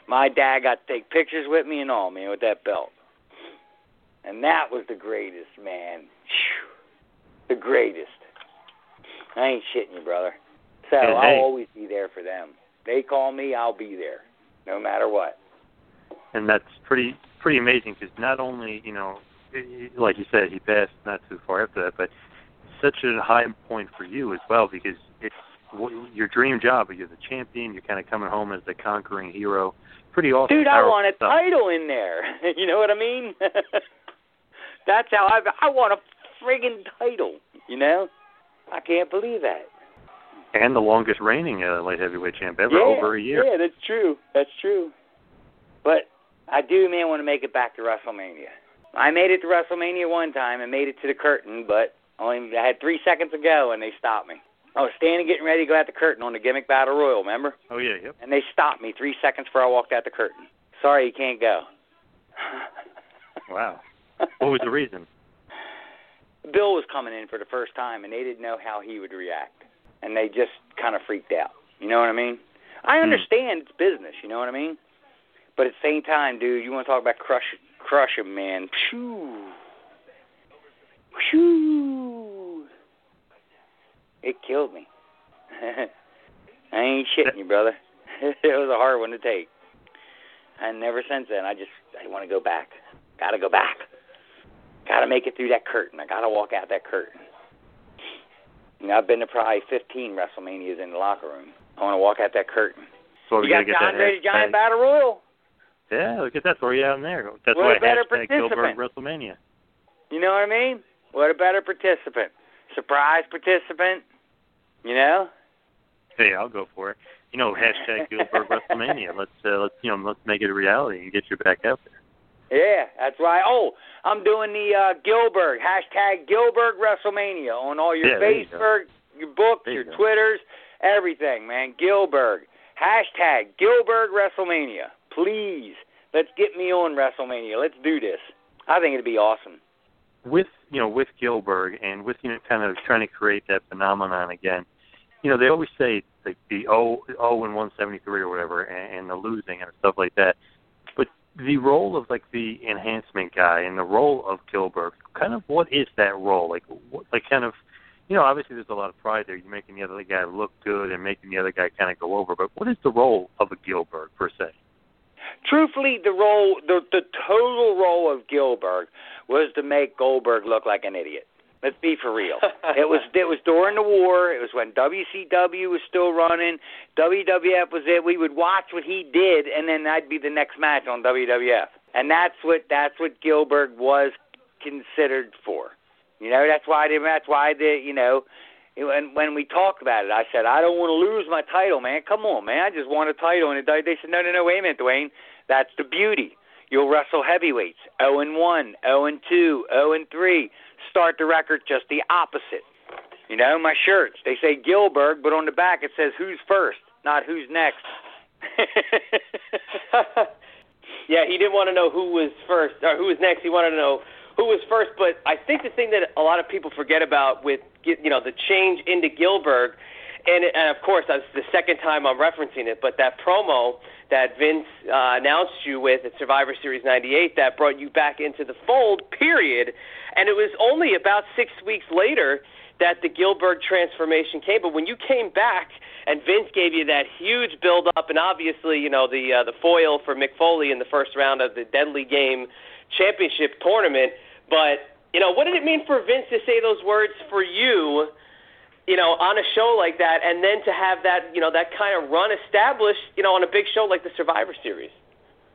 My dad got to take pictures with me and all, man, with that belt. And that was the greatest, man. The greatest. I ain't shitting you, brother. So
And
I'll
hey-
always be there for them. They call me, I'll be there, no matter what.
and that's pretty pretty amazing because not only you know, he- like you said, he passed not too far after that, but such a high point for you as well because it's your dream job. You're the champion. You're kind of coming home as the conquering hero. Pretty awesome.
Dude, I want a
stuff.
title in there. [laughs] you know what I mean? [laughs] That's how I I want a friggin' title. You know? I can't believe that.
and the longest reigning uh, light heavyweight champ ever,
yeah,
over a year.
Yeah, that's true. That's true. But I do, man, want to make it back to WrestleMania. I made it to WrestleMania one time and made it to the curtain, but only I had three seconds to go and they stopped me. I was standing getting ready to go out the curtain on the gimmick battle royal, remember?
Oh yeah, yep.
And they stopped me three seconds before I walked out the curtain. Sorry, you can't go. [laughs]
Wow. what was the reason? [laughs]
Bill was coming in for the first time, and they didn't know how he would react, and they just kind of freaked out. You know what I mean? I hmm. understand it's business. You know what I mean? But at the same time, dude, you want to talk about crush, crush him, man? Phew, phew. It killed me. [laughs] I ain't shitting you, brother. [laughs] it was a hard one to take. And ever since then, I just I want to go back. Got to go back. Got to make it through that curtain. I got to walk out that curtain. You know, I've been to probably 15 WrestleManias in the locker room. I want to walk out that curtain.
So
you
gotta
got
get
Andre the Giant Battle Royal.
Yeah, look at that. Throw you out in there. That's
What
why
a better
hashtag
participant.
WrestleMania.
You know what I mean? What a better participant. Surprise participant. You know?
Hey, I'll go for it. You know, hashtag Gillberg WrestleMania. [laughs] Let's uh, let's you know let's make it a reality and get you back out there.
Yeah, that's right. Oh, I'm doing the uh, Gillberg hashtag Gillberg WrestleMania on all your
Yeah, there you.
Facebook, your books,
There you
your
go.
Twitters, everything, man. Gillberg hashtag Gillberg WrestleMania. Please, let's get me on WrestleMania. Let's do this. I think it'd be awesome.
with you know with Gillberg and with you know kind of trying to create that phenomenon again. You know they always say like the oh oh and one seventy three or whatever and, and the losing and stuff like that. But the role of like the enhancement guy and the role of Gillberg, kind of what is that role? Like what, like kind of you know obviously there's a lot of pride there. You're making the other guy look good and making the other guy kind of go over. But what is the role of a Gillberg per se?
Truthfully, the role, the the total role of Gillberg was to make Goldberg look like an idiot. Let's be for real. [laughs] it was it was during the war. It was when WCW was still running. WWF was it. We would watch what he did, and then that'd be the next match on WWF. And that's what that's what Gillberg was considered for. You know, that's why they, that's why the you know when when we talked about it, I said I don't want to lose my title, man. Come on, man. I just want a title, and they said no, no, no. Wait a minute, Duane. That's the beauty. You'll wrestle heavyweights, 0 and 1, 0 and 2, 0 and 3. Start the record just the opposite. You know, my shirts, they say Gillberg, but on the back it says who's first, not who's next. [laughs] [laughs]
yeah, he didn't want to know who was first or who was next. He wanted to know who was first. But I think the thing that a lot of people forget about with you know the change into Gillberg, and, and of course that's the second time I'm referencing it, but that promo that Vince uh, announced you with at Survivor Series '98 that brought you back into the fold. Period. And it was only about six weeks later that the Gillberg transformation came. But when you came back and Vince gave you that huge build up, and obviously, you know, the uh, the foil for Mick Foley in the first round of the Deadly Game Championship tournament. But you know, what did it mean for Vince to say those words for you? You know, on a show like that, and then to have that, you know, that kind of run established, you know, on a big show like the Survivor Series.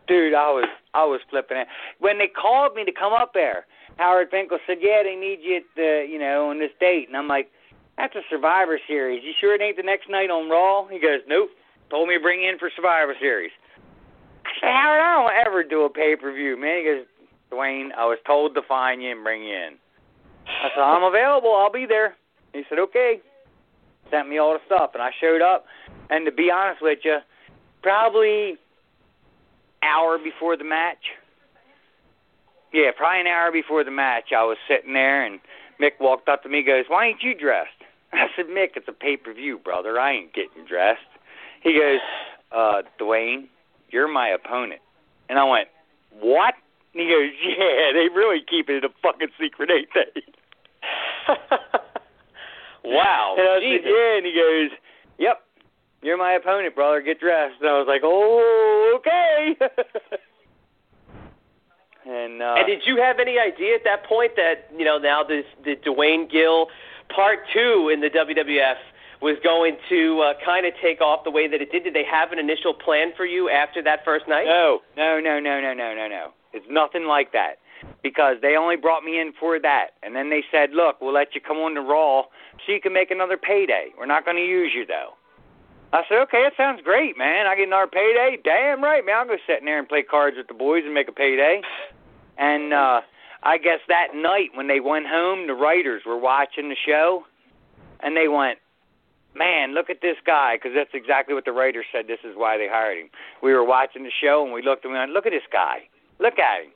Dude, I was I was flipping it when they called me to come up there. Howard Finkel said, "Yeah, they need you at the, you know, on this date," and I'm like, "That's a Survivor Series. You sure it ain't the next night on Raw?" He goes, "Nope. Told me to bring you in for Survivor Series." I said, "Howard, I don't ever do a pay per view, man." He goes, "Duane, I was told to find you and bring you in." I said, "I'm available. I'll be there." He said, "Okay." Sent me all the stuff, and I showed up. And to be honest with you, probably hour before the match. Yeah, probably an hour before the match, I was sitting there, and Mick walked up to me, goes, "Why ain't you dressed?" [laughs] I said, "Mick, it's a pay per view, brother. I ain't getting dressed." He goes, "Uh, Duane, you're my opponent," and I went, "What?" And he goes, "Yeah, they really keep it a fucking secret, ain't they?" [laughs]
Wow.
And I
Jesus.
said, "Yeah," and he goes, "Yep, you're my opponent, brother. Get dressed." And I was like, "Oh, okay." [laughs] and uh,
and did you have any idea at that point that you know now this the Duane Gill part two in the WWF was going to uh, kind of take off the way that it did? Did they have an initial plan for you after that first night?
No, no, no, no, no, no, no, no. It's nothing like that. Because they only brought me in for that. And then they said, look, we'll let you come on to Raw so you can make another payday. We're not going to use you, though. I said, okay, that sounds great, man. I get another payday. Damn right, man. I'll go sit in there and play cards with the boys and make a payday. And uh I guess that night when they went home, the writers were watching the show, and they went, "Man, look at this guy," because that's exactly what the writers said. This is why they hired him. We were watching the show, and we looked and we went, "Look at this guy. Look at him.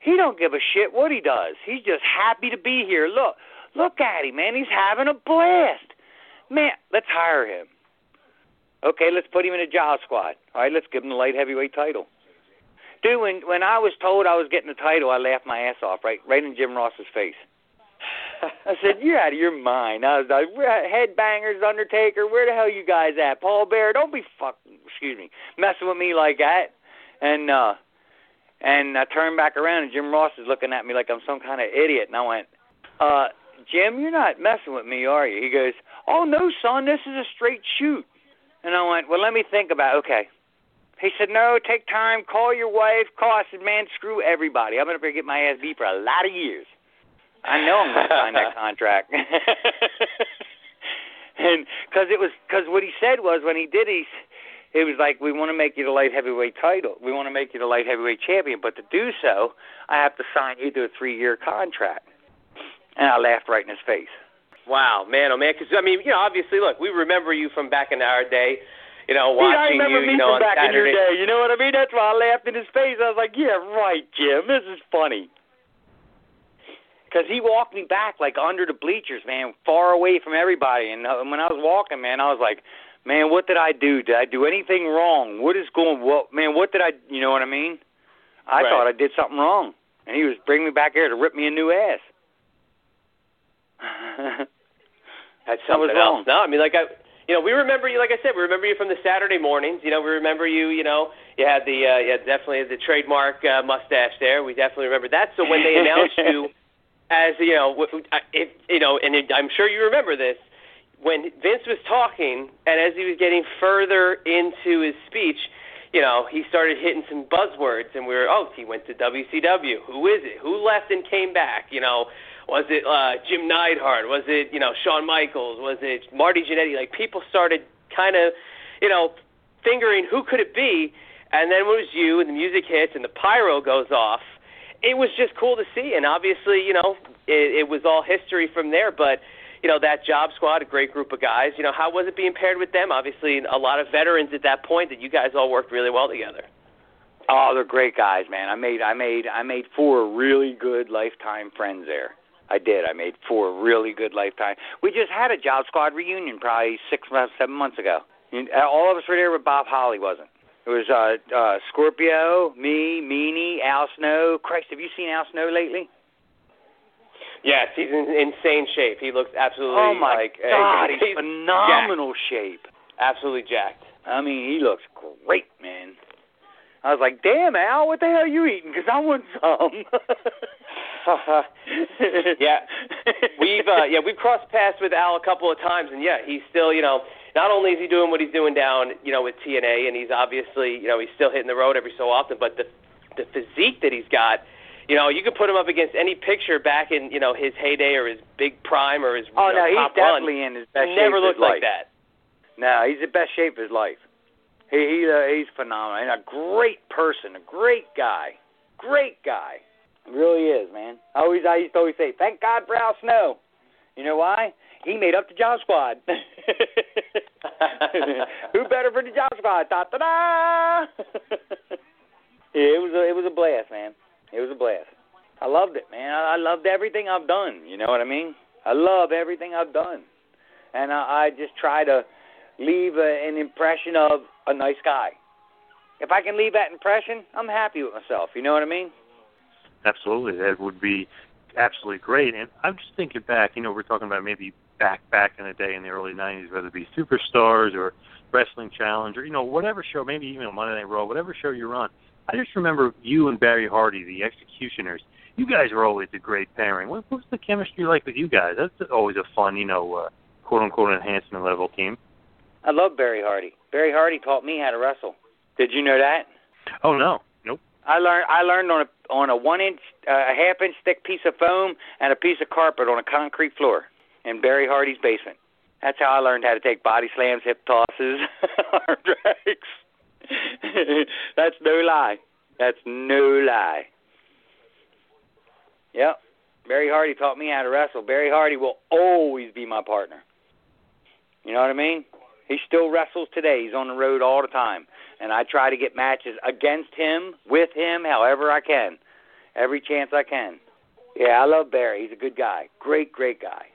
He don't give a shit what he does. He's just happy to be here. Look, look at him, man. He's having a blast. Man, let's hire him." Okay, let's put him in a job squad. All right, let's give him the light heavyweight title. Dude, when when I was told I was getting the title, I laughed my ass off, right, right in Jim Ross's face. [laughs] I said, "You're out of your mind." I was like, headbangers, Undertaker. Where the hell you guys at? Paul Bearer, don't be fucking, excuse me, messing with me like that." And uh, and I turned back around, and Jim Ross is looking at me like I'm some kind of idiot, and I went, "Uh, Jim, you're not messing with me, are you?" He goes, "Oh no, son, this is a straight shoot." And I went, well, let me think about it. Okay. He said, no, take time, call your wife, call. I said, man, screw everybody. I'm going to get my ass beat for a lot of years. I know I'm going to sign that [laughs] contract. [laughs] and because it was, because what he said was when he did, he, it was like, we want to make you the light heavyweight title. We want to make you the light heavyweight champion. But to do so, I have to sign you to a three year contract. And I laughed right in his face.
Wow, man, oh man, because I mean, you know, obviously, look, we remember you from back in our day. You know, watching
yeah, I remember
you,
me
you know,
from back
on
in your
Saturday.
day. You know what I mean? That's why I laughed in his face. I was like, "Yeah, right, Jim. This is funny." Because he walked me back like under the bleachers, man, far away from everybody. And uh, when I was walking, man, I was like, "Man, what did I do? Did I do anything wrong? What is going? What, man? What did I? You know what I mean? I
Right.
thought I did something wrong, and he was bringing me back here to rip me a new ass. [laughs]
That's
That was wrong.
else. No, I mean, like I, you know, we remember you. Like I said, we remember you from the Saturday mornings. You know, we remember you. You know, you had the, uh, you had definitely the trademark uh, mustache there. We definitely remember that. So when they [laughs] announced you as, you know, if you know, and it, I'm sure you remember this, when Vince was talking, and as he was getting further into his speech. You know, he started hitting some buzzwords, and we were, oh, he went to WCW. Who is it? Who left and came back? You know, was it uh, Jim Neidhart? Was it you know Shawn Michaels? Was it Marty Jannetty? Like people started kind of you know fingering who could it be, and then it was you, and the music hits, and the pyro goes off. It was just cool to see, and obviously you know it, it was all history from there. But you know that job squad, a great group of guys. You know how was it being paired with them? Obviously a lot of veterans at that point that you guys all worked really well together.
Oh, they're great guys, man. I made I made I made four really good lifetime friends there. I did. I made four really good lifetime. We just had a job squad reunion probably six months, seven months ago. You- All of us were there, but Bob Holly wasn't. It was uh, uh, Scorpio, me, Meanie, Al Snow. Christ, have you seen Al Snow lately?
Yes, he's in insane shape. He looks absolutely
oh my
like
God, [laughs] he's
he's
phenomenal shape.
Absolutely jacked.
I mean, he looks great, man. I was like, damn, Al, what the hell are you eating? Because I want some. [laughs]
yeah, we've uh, yeah we've crossed paths with Al a couple of times, and yeah, he's still you know not only is he doing what he's doing down you know with TNA, and he's obviously you know he's still hitting the road every so often, but the the physique that he's got, you know, you could put him up against any picture back in you know his heyday or his big prime or his
oh
you know,
no, he's
top run.
definitely in his best
Never
shape
looked
of his
like
life.
that.
No, he's the best shape of his life. He he uh, he's phenomenal and a great person, a great guy, great guy. Really is, man. I always I used to always say, thank God for Al Snow. You know why? He made up the job squad. [laughs] Who better for the job squad? Da da da. [laughs] yeah, it was a, it was a blast, man. It was a blast. I loved it, man. I, I loved everything I've done. You know what I mean? I love everything I've done, and I, I just try to leave a, an impression of a nice guy. If I can leave that impression, I'm happy with myself. You know what I mean?
Absolutely, that would be absolutely great. And I'm just thinking back. You know, we're talking about maybe back back in the day in the early '90s, whether it be Superstars or Wrestling Challenge or you know whatever show, maybe even Monday Night Raw, whatever show you're on. I just remember you and Barry Hardy, the Executioners. You guys were always a great pairing. What, what was the chemistry like with you guys? That's always a fun, you know, uh, quote unquote enhancement level team.
I love Barry Hardy. Barry Hardy taught me how to wrestle. Did you know that?
Oh no, nope.
I learned I learned on a on a one inch, uh, a half inch thick piece of foam and a piece of carpet on a concrete floor in Barry Hardy's basement. That's how I learned how to take body slams, hip tosses, [laughs] arm drags. [laughs] That's no lie. That's no lie. Yep. Barry Hardy taught me how to wrestle. Barry Hardy will always be my partner. You know what I mean? He still wrestles today. He's on the road all the time. And I try to get matches against him, with him, however I can. Every chance I can. Yeah, I love Barry. He's a good guy. Great, great guy.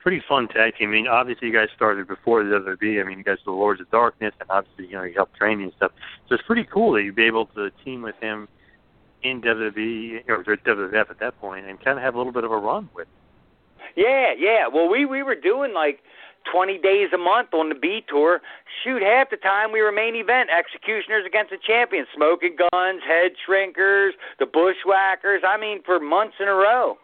Pretty fun tag team. I mean, obviously you guys started before the WWE. I mean, you guys were the Lords of Darkness, and obviously you know you helped train me and stuff. So it's pretty cool that you'd be able to team with him in WWE or WWF at that point, and kind of have a little bit of a run with.
Yeah, yeah. Well, we we were doing like 20 days a month on the B tour. Shoot, half the time we were main event executioners against the champions, smoking Gunns, head shrinkers, the bushwhackers. I mean, for months in a row.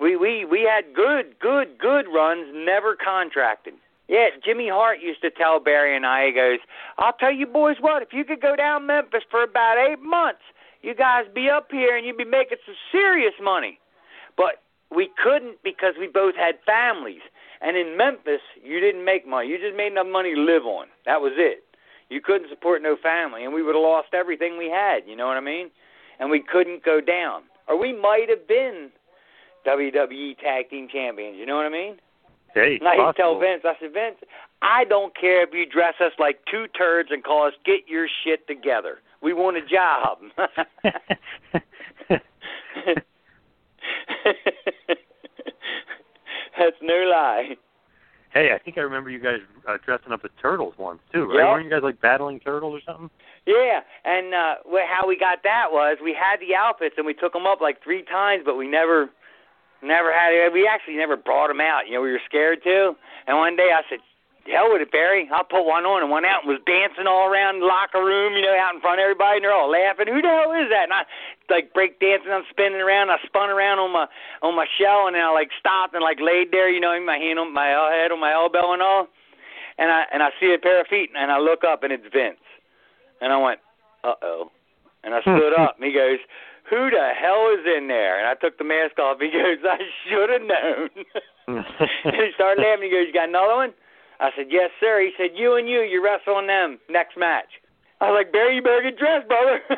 We we we had good, good, good runs, never contracted. Yeah, Jimmy Hart used to tell Barry and I, he goes, I'll tell you boys what, if you could go down Memphis for about eight months, you guys be up here and you'd be making some serious money. But we couldn't because we both had families. And in Memphis, you didn't make money. You just made enough money to live on. That was it. You couldn't support no family, and we would have lost everything we had. You know what I mean? And we couldn't go down, or we might have been WWE Tag Team Champions. You know what I mean?
Hey,
and I
possible.
tell Vince, I said, Vince, I don't care if you dress us like two turds and call us get your shit together. We want a job. [laughs] That's no lie.
Hey, I think I remember you guys uh, dressing up as turtles once too, right?
Yep.
Weren't you guys like battling turtles or something?
Yeah, and uh how we got that was we had the outfits and we took them up like three times, but we never, never had. It. We actually never brought them out. You know, we were scared to. And one day I said, "Hell with it, Barry! I'll put one on." And went out and was dancing all around the locker room, you know, out in front of everybody, and they're all laughing. Who the hell is that? And I like break dancing, I'm spinning around. I spun around on my on my shell, and then I like stopped and like laid there, you know, my hand on my head on my elbow and all. And I and I see a pair of feet, and I look up, and it's Vince. And I went, uh oh. And I [laughs] stood up, and he goes, Who the hell is in there? And I took the mask off. [laughs] He goes, I should have known. and [laughs] he started laughing. He goes, You got another one? I said, Yes, sir. He said, You and you, you're wrestling them next match. I was like, Barry, you better get dressed, brother. [laughs]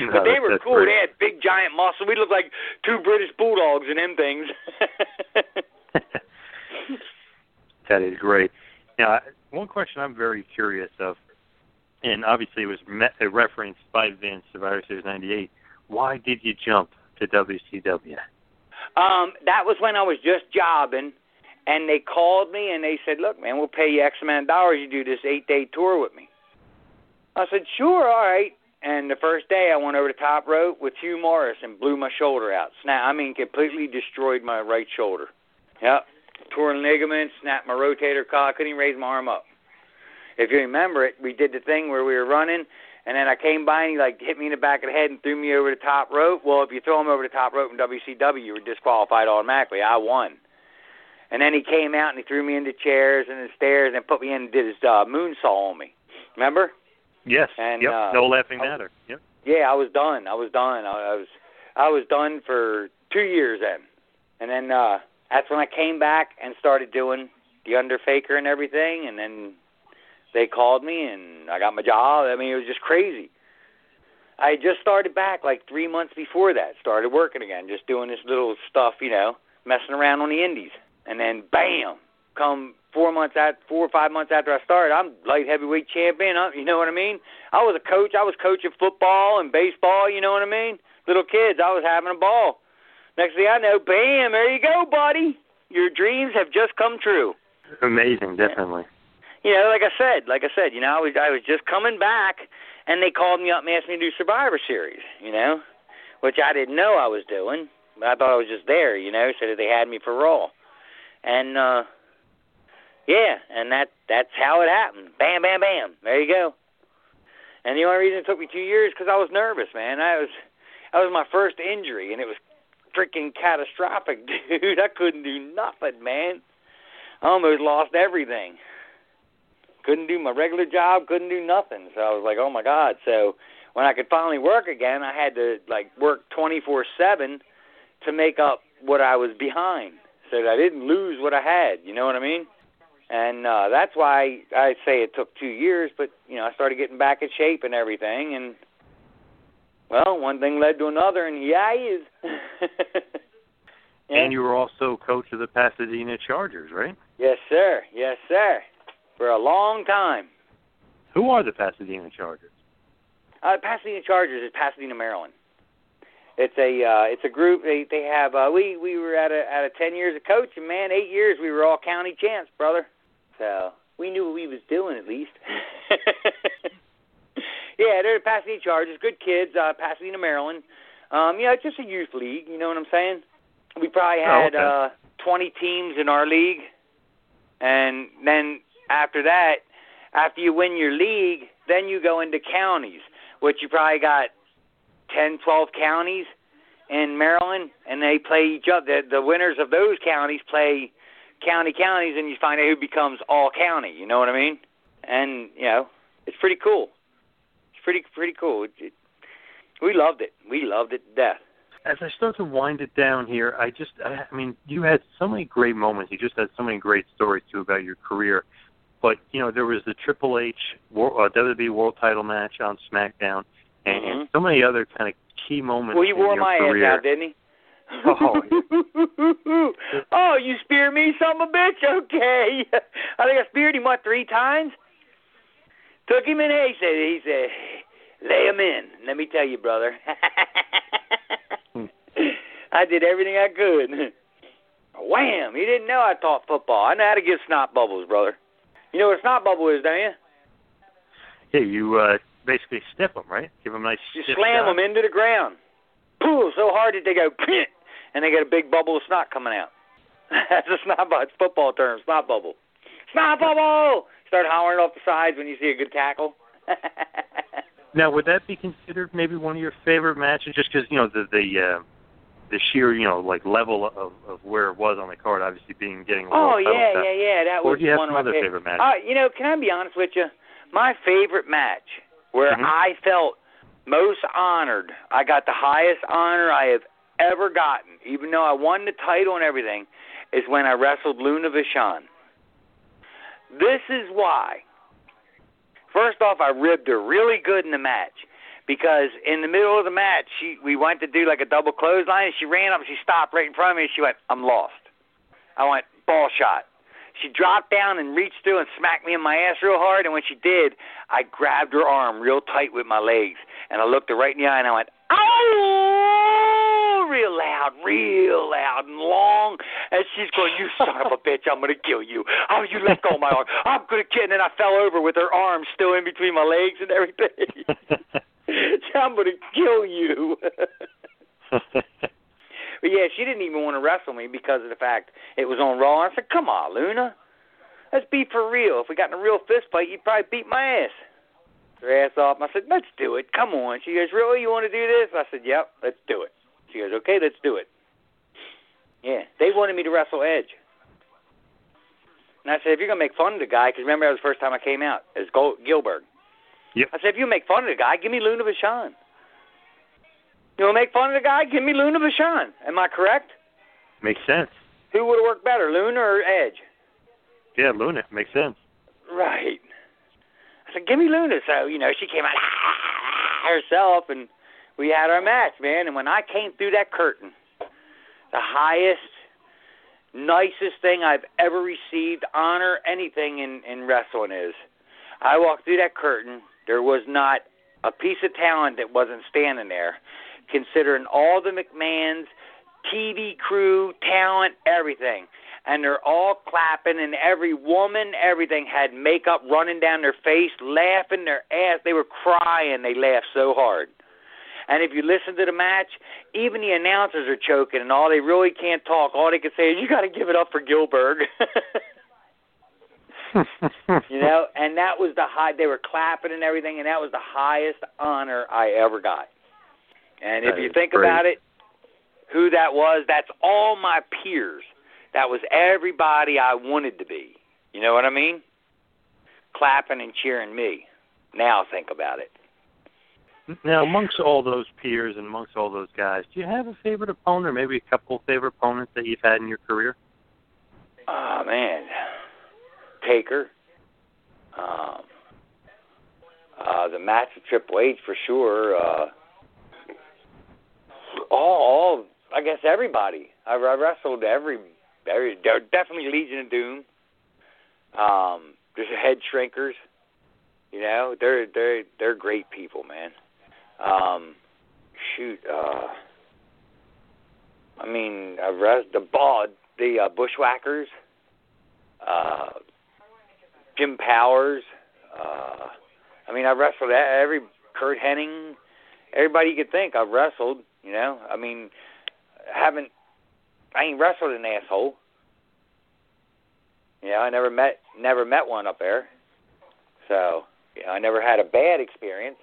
No,
but they were cool.
great.
They had big, giant muscle. We looked like two British bulldogs in them things.
That is great. Now, I- one question I'm very curious of, and obviously it was met, referenced by Vince, Survivor Series '98. Why did you jump to WCW?
Um, that was when I was just jobbing, and they called me and they said, "Look, man, we'll pay you X amount of dollars. You do this eight-day tour with me." I said, "Sure, all right." And the first day, I went over the top rope with Hugh Morris and blew my shoulder out. Snap, I mean, completely destroyed my right shoulder. Yep, torn ligament, snapped my rotator cuff. Couldn't even raise my arm up. If you remember it, we did the thing where we were running, and then I came by and he like hit me in the back of the head and threw me over the top rope. Well, if you throw him over the top rope in WCW, you were disqualified automatically. I won. And then he came out and he threw me into chairs and the stairs and put me in and did his uh, moonsault on me. Remember?
Yes.
And,
yep.
uh,
no laughing matter. Yep.
Yeah, I was done. I was done. I, I was I was done for two years then, and then uh that's when I came back and started doing the Underfaker and everything, and then they called me and I got my job. I mean, it was just crazy. I had just started back like three months before that. Started working again, just doing this little stuff, you know, messing around on the indies, and then bam, come four months at four or five months after I started, I'm light heavyweight champion. I, you know what I mean? I was a coach. I was coaching football and baseball. You know what I mean? Little kids. I was having a ball. Next thing I know, bam! There you go, buddy. Your dreams have just come true.
Amazing, definitely.
You know, like I said, like I said, you know, I was I was just coming back, and they called me up and asked me to do Survivor Series. You know, which I didn't know I was doing. But I thought I was just there. You know, so that they had me for Raw, and uh yeah, and that that's how it happened. Bam, bam, bam. There you go. And the only reason it took me two years because I was nervous, man. I was that was my first injury, and it was freaking catastrophic, [laughs] dude. I couldn't do nothing, man. I almost lost everything. Couldn't do my regular job, couldn't do nothing. So I was like, oh my god. So when I could finally work again, I had to like work 24/7 to make up what I was behind. so that I didn't lose what I had. You know what I mean? And uh, that's why I say it took two years, but you know I started getting back in shape and everything, and well, one thing led to another, and [laughs] yeah, is.
And you were also coach of the Pasadena Chargers, right?
Yes, sir. Yes, sir. For a long time.
Who are the Pasadena Chargers?
Uh, Pasadena Chargers is Pasadena, Maryland. It's a uh, it's a group. They they have uh, we we were at a at a ten years of coaching, man. Eight years we were all county champs, brother. So we knew what we was doing at least. [laughs] yeah, they're the Pasadena Chargers. Good kids. Uh, Pasadena, Maryland. Um, you know, it's just a youth league. You know what I'm saying? We probably
Oh,
had
okay.
uh, 20 teams in our league, and then after that, after you win your league, then you go into counties, which you probably got 10, 12 counties in Maryland, and they play each other. The, winners of those counties play county counties, and you find out who becomes all county. You know what I mean? And you know, it's pretty cool. It's pretty pretty cool. It, it, we loved it. We loved it to death.
As I start to wind it down here, I just, I, I mean, you had so many great moments. You just had so many great stories too about your career. But you know, there was the Triple H Wor- uh, WWE World Title match on SmackDown, and, and so many other kind of key moments.
Well, he
in
wore
your
my
career.
ass out, didn't he?
Oh, [laughs]
oh, you speared me, son of a bitch. Okay, [laughs] I think I speared him what three times. Took him in. He said, he said, lay him in. Let me tell you, brother. [laughs] I did everything I could. Wham! He didn't know I taught football. I know how to give snot bubbles, brother. You know what a snot bubble is, don't you?
yeah, you uh, basically stiff them, right? Give them a nice.
You slam
shot.
them into the ground. Pull so hard that they go, and they get a big bubble of snot coming out. [laughs] That's a snot bubble. It's football term, snot bubble. Snot bubble! Start hollering off the sides when you see a good tackle. [laughs]
Now, would that be considered maybe one of your favorite matches? Just because you know the the uh, the sheer you know like level of of where it was on the card, obviously being getting. a
Oh yeah, yeah, yeah. That
Or
was one of my
other
favorite.
favorite matches?
Uh, you know, can I be honest with you? My favorite match where
Mhm.
I felt most honored, I got the highest honor I have ever gotten, even though I won the title and everything, is when I wrestled Luna Vachon. This is why. First off, I ribbed her really good in the match because in the middle of the match, she we went to do like a double clothesline, and she ran up, and she stopped right in front of me, and she went, "I'm lost." I went ball shot. She dropped down and reached through and smacked me in my ass real hard, and when she did, I grabbed her arm real tight with my legs, and I looked her right in the eye, and I went, "Oh!" real loud, real loud and long, and she's going, "You son of a bitch, I'm gonna kill you! Oh, you let go of my arm! I'm gonna kill!" And then I fell over with her arm still in between my legs and everything. [laughs] [laughs] I'm gonna kill you. [laughs] But yeah, she didn't even want to wrestle me because of the fact it was on Raw. I said, "Come on, Luna, let's be for real. If we got in a real fist fight, you'd probably beat my ass." Her ass off. I said, "Let's do it. Come on." She goes, "Really? You want to do this?" I said, "Yep, let's do it." She goes, "Okay, let's do it." Yeah, they wanted me to wrestle Edge. And I said, if you're gonna make fun of the guy, because remember that was the first time I came out as Gil- Gillberg.
Yep.
I said, if you make fun of the guy, give me Luna Vachon. You want to make fun of the guy? Give me Luna Vachon. Am I correct?
Makes sense.
Who would have worked better, Luna or Edge?
Yeah, Luna makes sense.
Right. I said, give me Luna. So, you know, she came out ah, ah, ah, herself, and we had our match, man. And when I came through that curtain, the highest, nicest thing I've ever received, honor, anything in, in wrestling is, I walked through that curtain. There was not a piece of talent that wasn't standing there, considering all the McMahons, TV crew, talent, everything. And they're all clapping, and every woman, everything had makeup running down their face, laughing their ass. They were crying. They laughed so hard. And if you listen to the match, even the announcers are choking, and all they really can't talk. All they can say is, "You got to give it up for Gillberg." [laughs] you know, and that was the high. They were clapping and everything, and that was the highest honor I ever got. And if you think
great.
about it, who that was, that's all my peers. That was everybody I wanted to be. You know what I mean? Clapping and cheering me. Now think about it.
Now, amongst all those peers and amongst all those guys, do you have a favorite opponent, or maybe a couple of favorite opponents that you've had in your career?
Oh man, Taker. Um, uh, the match with Triple H for sure. Uh, all, all, I guess everybody. I, I wrestled every, every, definitely Legion of Doom. Um, there's head shrinkers. You know, they're they're they're great people, man. Um, shoot, uh, I mean, I res- the ball, the uh, Bushwhackers, uh, Jim Powers. Uh, I mean, I wrestled every Curt Hennig, everybody you could think. I've wrestled. You know, I mean, haven't. I ain't wrestled an asshole. You know, I never met never met one up there. So, you know, I never had a bad experience.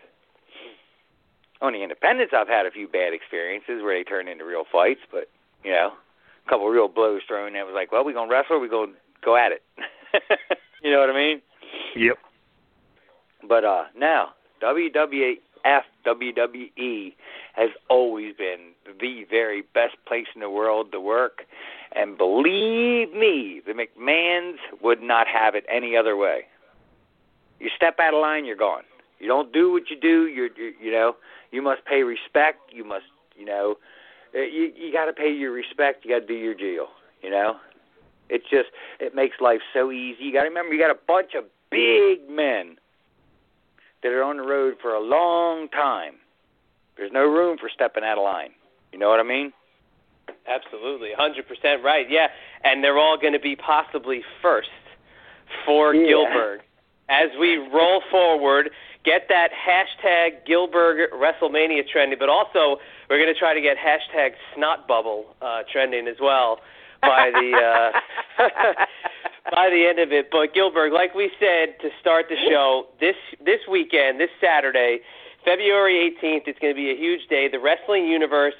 On the independents, I've had a few bad experiences where they turned into real fights, but you know, a couple real blows thrown. And it was like, well, we gonna wrestle, or we gonna go at it. [laughs] you know what I mean?
Yep.
But uh now WWF WWE has always been the very best place in the world to work, and believe me, the McMahons would not have it any other way. You step out of line, you're gone. You don't do what you do. You're, you're you know, you must pay respect. You must, you know, uh, you you got to pay your respect. You got to do your deal. You know, it just it makes life so easy. You got to remember, you got a bunch of big men that are on the road for a long time. There's no room for stepping out of line. You know what I mean?
Absolutely, 100% right. Yeah, and they're all going to be possibly first for
Yeah.
Gillberg. As we roll forward, get that hashtag Gillberg WrestleMania trending, but also we're going to try to get hashtag Snot Bubble uh, trending as well by the uh, [laughs] by the end of it. But Gillberg, like we said to start the show, this this weekend, this Saturday, February 18th, it's going to be a huge day. The Wrestling Universe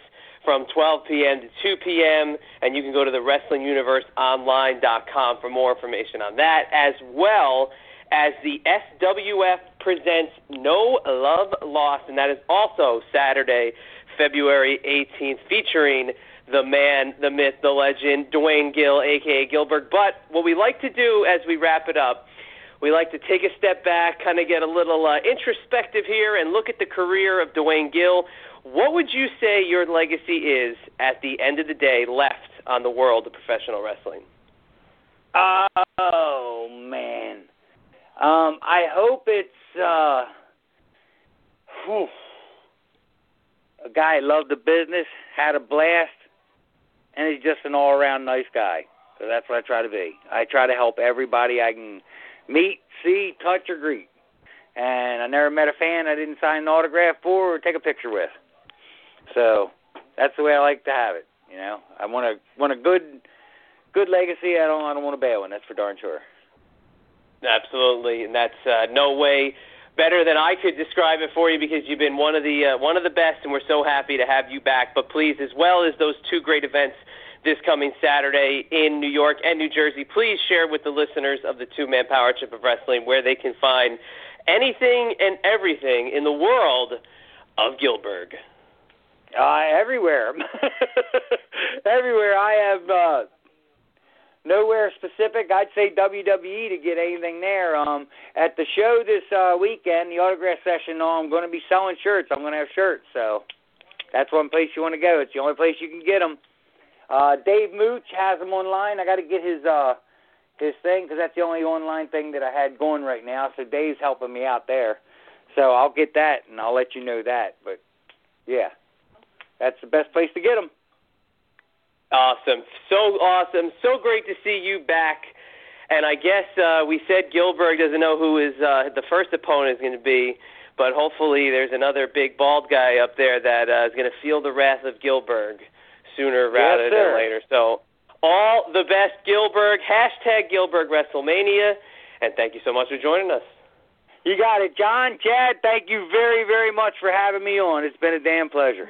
from 12 p.m. to 2 p.m. And you can go to the WrestlingUniverseOnline.com for more information on that, as well as the SWF presents No Love Lost, and that is also Saturday, February 18th, featuring the man, the myth, the legend, Duane Gill, aka Gillberg. But what we like to do as we wrap it up, we like to take a step back, kind of get a little uh, introspective here, and look at the career of Duane Gill. What would you say your legacy is at the end of the day left on the world of professional wrestling?
Oh man. Um, I hope it's uh whew, a guy loved the business, had a blast, and he's just an all around nice guy. So that's what I try to be. I try to help everybody I can meet, see, touch, or greet. And I never met a fan I didn't sign an autograph for or take a picture with. So that's the way I like to have it. You know, I want a want a good good legacy. I don't I don't want a bad one. That's for darn sure.
Absolutely, and that's uh, no way better than I could describe it for you because you've been one of the uh, one of the best, and we're so happy to have you back. But please, as well as those two great events this coming Saturday in New York and New Jersey, please share with the listeners of the Two Man Power Trip of Wrestling where they can find anything and everything in the world of Gillberg.
Uh, everywhere. [laughs] everywhere. I have uh, nowhere specific. I'd say WWE to get anything there. Um, at the show this uh, weekend, the autograph session, uh, I'm going to be selling shirts. I'm going to have shirts. So that's one place you want to go. It's the only place you can get them. Uh, Dave Mooch has them online. I got to get his uh, his thing because that's the only online thing that I had going right now. So Dave's helping me out there. So I'll get that and I'll let you know that. But yeah, that's the best place to get them.
Awesome. So awesome. So great to see you back. And I guess uh, we said Gillberg doesn't know who his uh, the first opponent is going to be, but hopefully there's another big bald guy up there that uh, is going to feel the wrath of Gillberg sooner rather
Yes,
than later. So all the best, Gillberg. Hashtag Gilbert WrestleMania. And thank you so much for joining us.
You got it, John. Chad, thank you very, very much for having me on. It's been a damn pleasure.